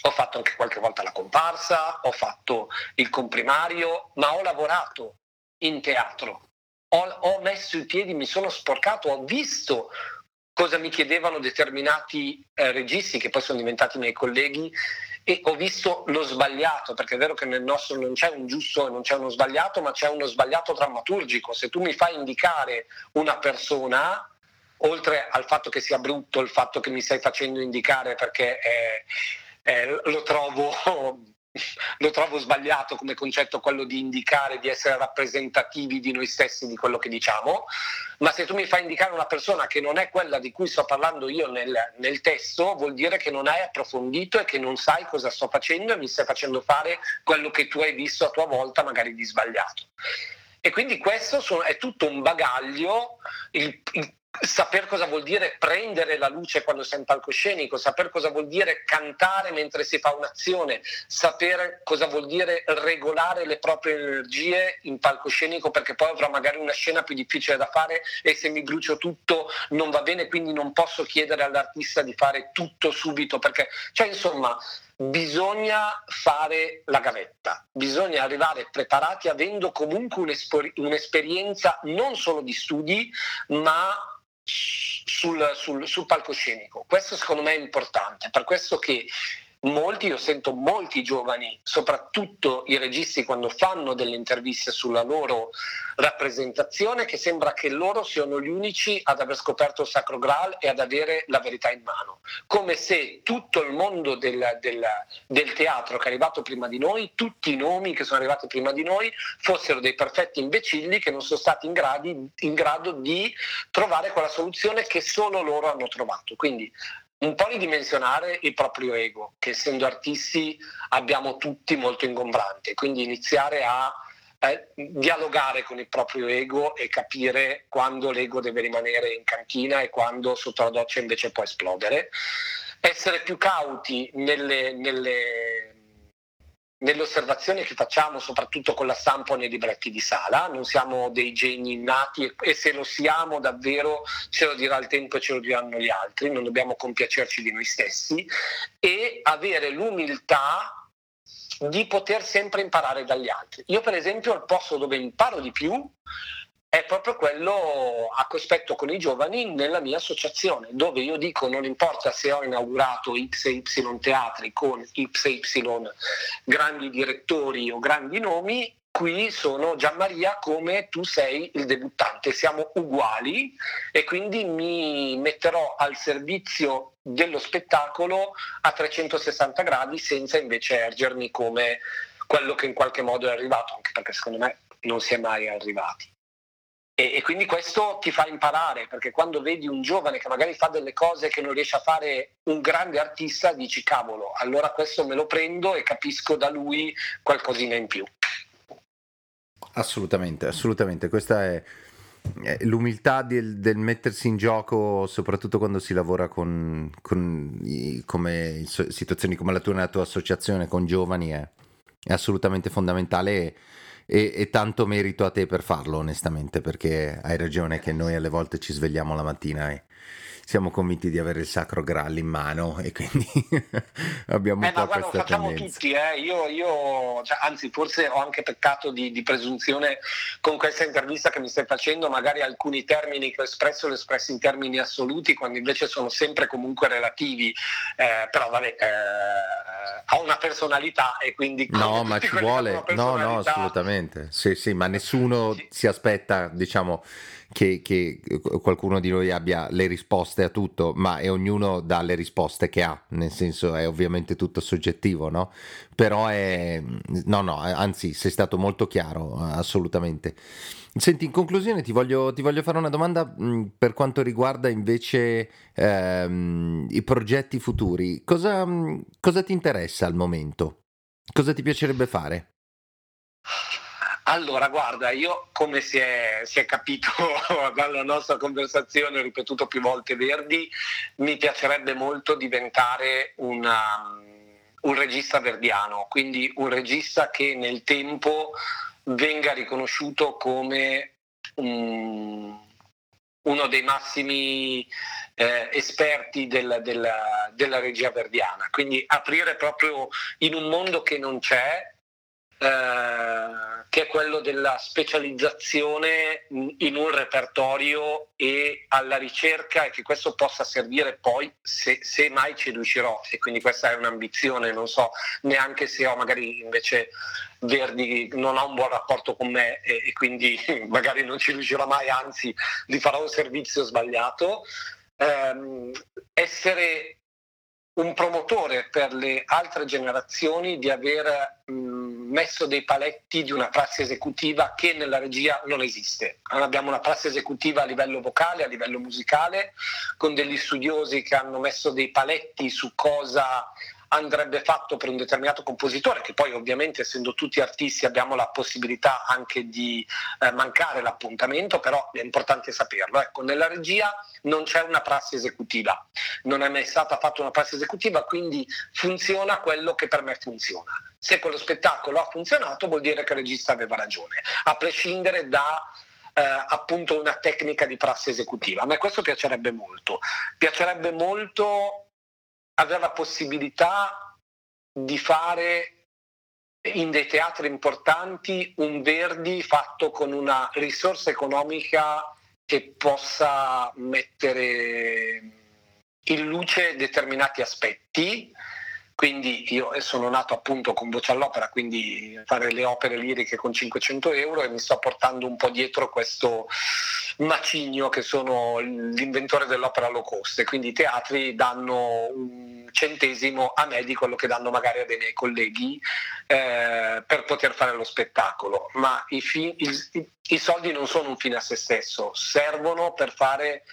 ho fatto anche qualche volta la comparsa, ho fatto il comprimario, ma ho lavorato in teatro, ho, ho messo i piedi, mi sono sporcato, ho visto cosa mi chiedevano determinati eh, registi che poi sono diventati miei colleghi e ho visto lo sbagliato, perché è vero che nel nostro non c'è un giusto e non c'è uno sbagliato, ma c'è uno sbagliato drammaturgico. Se tu mi fai indicare una persona, oltre al fatto che sia brutto, il fatto che mi stai facendo indicare perché eh, eh, lo trovo lo trovo sbagliato come concetto quello di indicare di essere rappresentativi di noi stessi, di quello che diciamo, ma se tu mi fai indicare una persona che non è quella di cui sto parlando io nel, nel testo, vuol dire che non hai approfondito e che non sai cosa sto facendo e mi stai facendo fare quello che tu hai visto a tua volta magari di sbagliato. E quindi questo è tutto un bagaglio, il, il saper cosa vuol dire prendere la luce quando sei in palcoscenico, saper cosa vuol dire cantare mentre si fa un'azione, sapere cosa vuol dire regolare le proprie energie in palcoscenico perché poi avrò magari una scena più difficile da fare e se mi brucio tutto non va bene, quindi non posso chiedere all'artista di fare tutto subito perché, cioè insomma, bisogna fare la gavetta, bisogna arrivare preparati avendo comunque un'esperienza non solo di studi, ma sul, sul, sul palcoscenico. Questo secondo me è importante, per questo che molti, io sento molti giovani, soprattutto i registi quando fanno delle interviste sulla loro rappresentazione, che sembra che loro siano gli unici ad aver scoperto il Sacro Graal e ad avere la verità in mano, come se tutto il mondo del, del, del teatro che è arrivato prima di noi, tutti i nomi che sono arrivati prima di noi, fossero dei perfetti imbecilli che non sono stati in, gradi, in grado di trovare quella soluzione che solo loro hanno trovato. Quindi un po' ridimensionare il proprio ego, che essendo artisti abbiamo tutti molto ingombrante, quindi iniziare a eh, dialogare con il proprio ego e capire quando l'ego deve rimanere in cantina e quando sotto la doccia invece può esplodere. Essere più cauti nelle, nelle nelle osservazioni che facciamo soprattutto con la stampa nei libretti di sala, non siamo dei geni innati e, se lo siamo davvero ce lo dirà il tempo e ce lo diranno gli altri, non dobbiamo compiacerci di noi stessi e avere l'umiltà di poter sempre imparare dagli altri. Io per esempio il posto dove imparo di più è proprio quello a cospetto con i giovani nella mia associazione, dove io dico non importa se ho inaugurato X e Y teatri con X e Y grandi direttori o grandi nomi, qui sono Gianmaria come tu sei il debuttante, siamo uguali e quindi mi metterò al servizio dello spettacolo a 360 gradi senza invece ergermi come quello che in qualche modo è arrivato, anche perché secondo me non si è mai arrivati. E, e, quindi questo ti fa imparare, perché quando vedi un giovane che magari fa delle cose che non riesce a fare un grande artista, dici cavolo, allora questo me lo prendo e capisco da lui qualcosina in più. Assolutamente, assolutamente. Questa è, è l'umiltà del, del, mettersi in gioco, soprattutto quando si lavora con, con come, situazioni come la tua nella tua associazione con giovani, è, è assolutamente fondamentale e, e, tanto merito a te per farlo, onestamente, perché hai ragione che noi alle volte ci svegliamo la mattina e siamo convinti di avere il sacro Graal in mano e quindi abbiamo eh, un po' guarda, questa lo facciamo tendenza. tutti, eh. io, io cioè, anzi forse ho anche peccato di, di, presunzione con questa intervista che mi stai facendo, magari alcuni termini che ho espresso li ho espressi in termini assoluti quando invece sono sempre comunque relativi, eh, però vabbè, eh, ha una personalità e quindi... No, ma ci vuole, no, no, assolutamente, sì, sì, ma nessuno sì. si aspetta, diciamo che, che, qualcuno di noi abbia le risposte a tutto, ma è ognuno dà le risposte che ha, nel senso è ovviamente tutto soggettivo, no? Però è... no, no, anzi sei stato molto chiaro, assolutamente. Senti, in conclusione ti voglio, ti voglio fare una domanda mh, per quanto riguarda invece ehm, i progetti futuri. Cosa, cosa ti interessa al momento? Cosa ti piacerebbe fare? Allora, guarda, io come si è, si è, capito dalla nostra conversazione, ho ripetuto più volte Verdi, mi piacerebbe molto diventare una, un regista verdiano, quindi un regista che nel tempo venga riconosciuto come un, uno dei massimi eh, esperti del, della, della regia verdiana, quindi aprire proprio in un mondo che non c'è, eh, che è quello della specializzazione in un repertorio e alla ricerca e che questo possa servire poi se, se, mai ci riuscirò e quindi questa è un'ambizione, non so neanche se ho magari invece Verdi non ha un buon rapporto con me e, e quindi magari non ci riuscirò mai, anzi gli farò un servizio sbagliato. Eh, essere un promotore per le altre generazioni di aver mh, messo dei paletti di una prassi esecutiva che nella regia non esiste. Abbiamo una prassi esecutiva a livello vocale, a livello musicale, con degli studiosi che hanno messo dei paletti su cosa andrebbe fatto per un determinato compositore, che poi ovviamente essendo tutti artisti abbiamo la possibilità anche di eh, mancare l'appuntamento, però è importante saperlo. Ecco, nella regia non c'è una prassi esecutiva, non è mai stata fatta una prassi esecutiva, quindi funziona quello che per me funziona. Se quello spettacolo ha funzionato vuol dire che il regista aveva ragione, a prescindere da eh, appunto una tecnica di prassi esecutiva. A me questo piacerebbe molto. Piacerebbe molto avere la possibilità di fare in dei teatri importanti un Verdi fatto con una risorsa economica che possa mettere in luce determinati aspetti quindi io sono nato appunto con voce all'opera, quindi fare le opere liriche con 500 euro e mi sto portando un po' dietro questo macigno che sono l'inventore dell'opera low cost. E quindi i teatri danno un centesimo a me di quello che danno magari a dei miei colleghi eh, per poter fare lo spettacolo, ma i, fi- i, i soldi non sono un fine a se stesso, servono per fare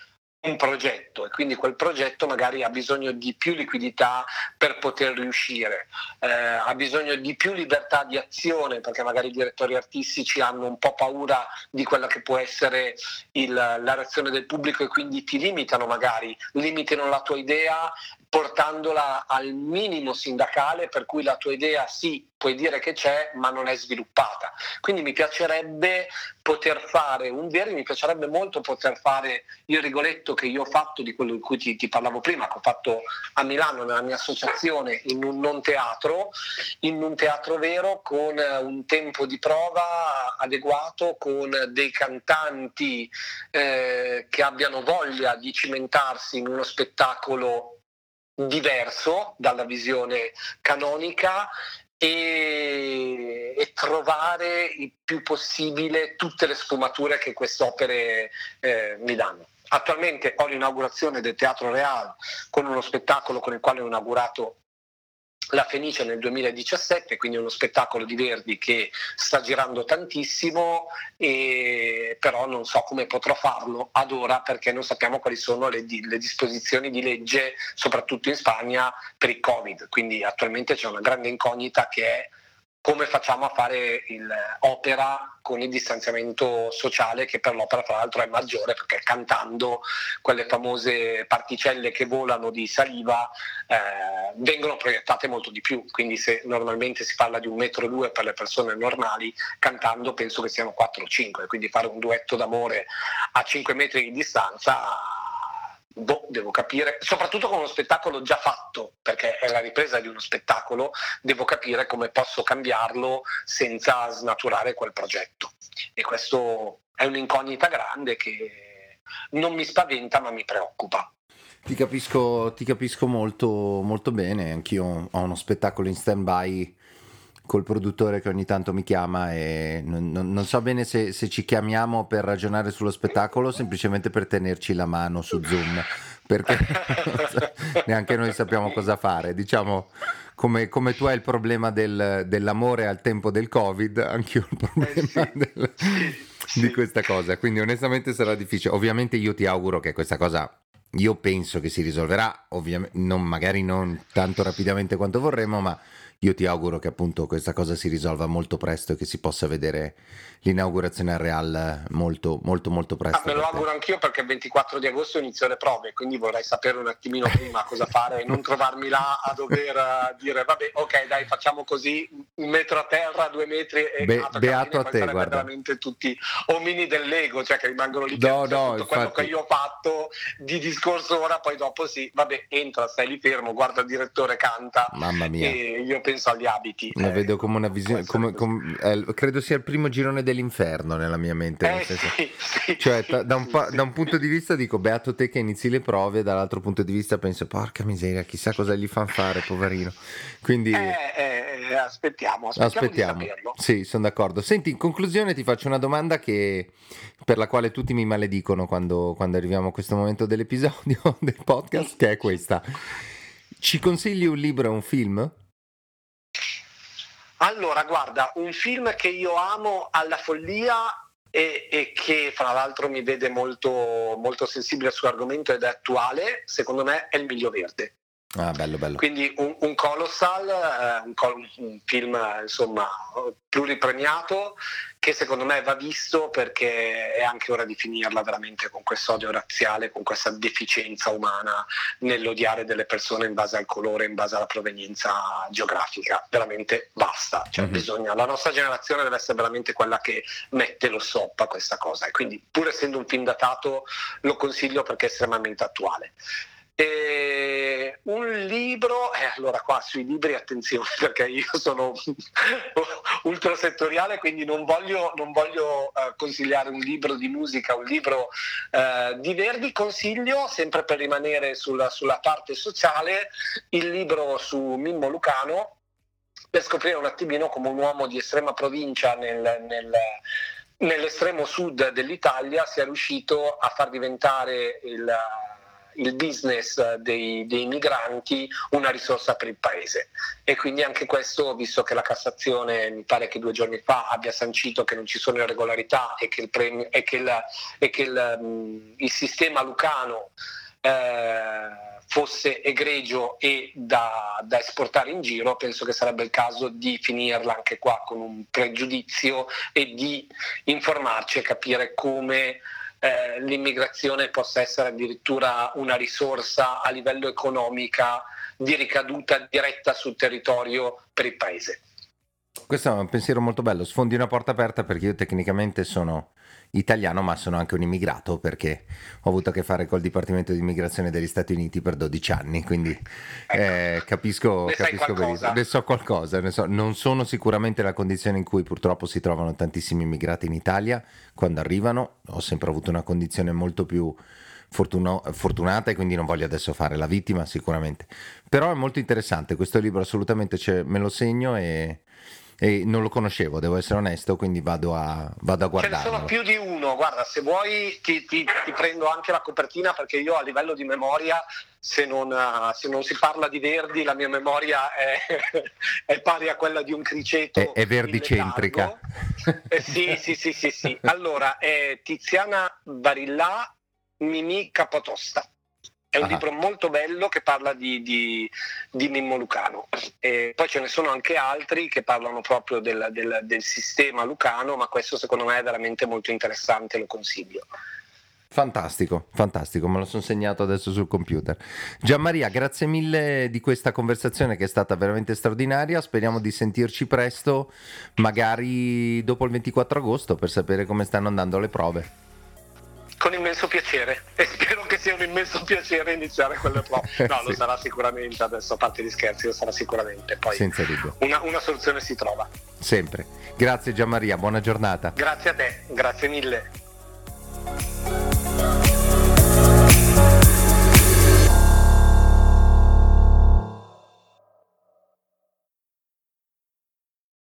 un progetto e quindi quel progetto magari ha bisogno di più liquidità per poter riuscire, eh, ha bisogno di più libertà di azione perché magari i direttori artistici hanno un po' paura di quella che può essere il, la reazione del pubblico e quindi ti limitano magari, limitano la tua idea portandola al minimo sindacale per cui la tua idea sì, puoi dire che c'è, ma non è sviluppata. Quindi mi piacerebbe poter fare un vero, mi piacerebbe molto poter fare il rigoletto che io ho fatto di quello di cui ti, ti parlavo prima, che ho fatto a Milano nella mia associazione in un non teatro, in un teatro vero con un tempo di prova adeguato, con dei cantanti eh, che abbiano voglia di cimentarsi in uno spettacolo diverso dalla visione canonica e, e, trovare il più possibile tutte le sfumature che queste opere eh, mi danno. Attualmente ho l'inaugurazione del Teatro Real con uno spettacolo con il quale ho inaugurato la Fenice nel 2017, quindi uno spettacolo di Verdi che sta girando tantissimo, e però non so come potrò farlo ad ora perché non sappiamo quali sono le, le disposizioni di legge, soprattutto in Spagna, per il Covid. Quindi attualmente c'è una grande incognita che è come facciamo a fare l'opera con il distanziamento sociale che per l'opera tra l'altro è maggiore perché cantando quelle famose particelle che volano di saliva eh, vengono proiettate molto di più. Quindi se normalmente si parla di un metro e due per le persone normali cantando penso che siano 4 o 5 quindi fare un duetto d'amore a 5 metri di distanza boh, devo capire, soprattutto con uno spettacolo già fatto, perché è la ripresa di uno spettacolo, devo capire come posso cambiarlo senza snaturare quel progetto. E questo è un'incognita grande che non mi spaventa ma mi preoccupa. Ti capisco, ti capisco molto, molto bene, anch'io ho uno spettacolo in stand-by col produttore che ogni tanto mi chiama e non, non, non so bene se, se, ci chiamiamo per ragionare sullo spettacolo o semplicemente per tenerci la mano su Zoom, perché neanche noi sappiamo cosa fare. Diciamo, come, come tu hai il problema del, dell'amore al tempo del Covid, anch'io ho il problema eh del, di questa cosa, quindi onestamente sarà difficile. Ovviamente io ti auguro che questa cosa io penso che si risolverà, ovviamente, non, magari non tanto rapidamente quanto vorremmo, ma io ti auguro che appunto questa cosa si risolva molto presto e che si possa vedere l'inaugurazione al Real molto molto molto presto. Ah, me lo auguro anch'io perché il 24 di agosto inizio le prove, quindi vorrei sapere un attimino prima cosa fare e non trovarmi là a dover uh, dire vabbè ok dai facciamo così un metro a terra, due metri e Be- beato a te, guarda. veramente tutti omini del Lego, cioè che rimangono lì no, no, tutto quello che io ho fatto di discorso ora, poi dopo sì, vabbè entra, stai lì fermo, guarda il direttore, canta Mamma mia. e io penso agli abiti. Lo eh, vedo come una visione, come, come, eh, credo sia il primo girone dell'inferno nella mia mente. Eh, sì, sì, cioè, sì, da, un da, un punto di vista dico, beato te che inizi le prove, dall'altro punto di vista penso, porca miseria, chissà cosa gli fanno fare, poverino. Quindi... Eh, eh, aspettiamo, aspettiamo. aspettiamo. Sì, sono d'accordo. Senti, in conclusione ti faccio una domanda che, per la quale tutti mi maledicono quando, quando arriviamo a questo momento dell'episodio del podcast, che è questa. Ci consigli un libro e un film? Allora, guarda, un film che io amo alla follia e, e che fra l'altro mi vede molto, molto sensibile sull'argomento ed è attuale, secondo me è Il Miglio Verde. Ah, bello, bello. Quindi un, un Colossal, eh, un, un, film insomma pluripremiato che secondo me va visto perché è anche ora di finirla veramente con questo odio razziale, con questa deficienza umana nell'odiare delle persone in base al colore, in base alla provenienza geografica. Veramente basta. Cioè, mm-hmm. bisogna, la nostra generazione deve essere veramente quella che mette lo stop a questa cosa. E quindi, pur essendo un film datato, lo consiglio perché è estremamente attuale. E un libro, eh, allora qua sui libri attenzione perché io sono ultra settoriale quindi non voglio, non voglio uh, consigliare un libro di musica, un libro uh, di Verdi, consiglio sempre per rimanere sulla, sulla parte sociale il libro su Mimmo Lucano per scoprire un attimino come un uomo di estrema provincia nel, nel nell'estremo sud dell'Italia sia riuscito a far diventare il, il business dei, dei, migranti una risorsa per il paese. E quindi anche questo, visto che la Cassazione mi pare che due giorni fa abbia sancito che non ci sono irregolarità e che il, premio, e che il, e che il, um, il sistema lucano eh, fosse egregio e da, da, esportare in giro, penso che sarebbe il caso di finirla anche qua con un pregiudizio e di informarci e capire come eh, l'immigrazione possa essere addirittura una risorsa a livello economica di ricaduta diretta sul territorio per il paese. Questo è un pensiero molto bello, sfondi una porta aperta perché io tecnicamente sono italiano ma sono anche un immigrato perché ho avuto a che fare col Dipartimento di Immigrazione degli Stati Uniti per 12 anni, quindi ecco, eh, capisco, ne capisco benissimo, ne so qualcosa, ne so. non sono sicuramente la condizione in cui purtroppo si trovano tantissimi immigrati in Italia. Quando arrivano, ho sempre avuto una condizione molto più fortuno, fortunata e quindi non voglio adesso fare la vittima sicuramente, però è molto interessante. Questo libro assolutamente me lo segno e e non lo conoscevo, devo essere onesto, quindi vado a, vado a guardarlo. Ce ne sono più di uno, guarda, se vuoi ti, ti, ti prendo anche la copertina perché io a livello di memoria se non, se non, si parla di Verdi, la mia memoria è, è pari a quella di un criceto. È, è verdicentrica. Eh, sì, sì, sì, sì, sì. Allora, è Tiziana Barillà, Mimì Capotosta. È un ah. libro molto bello che parla di, di, di Mimmo Lucano. E poi ce ne sono anche altri che parlano proprio del, del, del sistema lucano, ma questo secondo me è veramente molto interessante, lo consiglio. Fantastico, fantastico, me lo sono segnato adesso sul computer. Gianmaria, grazie mille di questa conversazione che è stata veramente straordinaria. Speriamo di sentirci presto, magari dopo il 24 agosto, per sapere come stanno andando le prove. Con immenso piacere e spero che sia un immenso piacere iniziare quelle prove. No, sì. lo sarà sicuramente, adesso a parte gli scherzi, lo sarà sicuramente. Poi Senza dubbio. Una, una soluzione si trova. Sempre. Grazie Gianmaria, buona giornata. Grazie a te, grazie mille.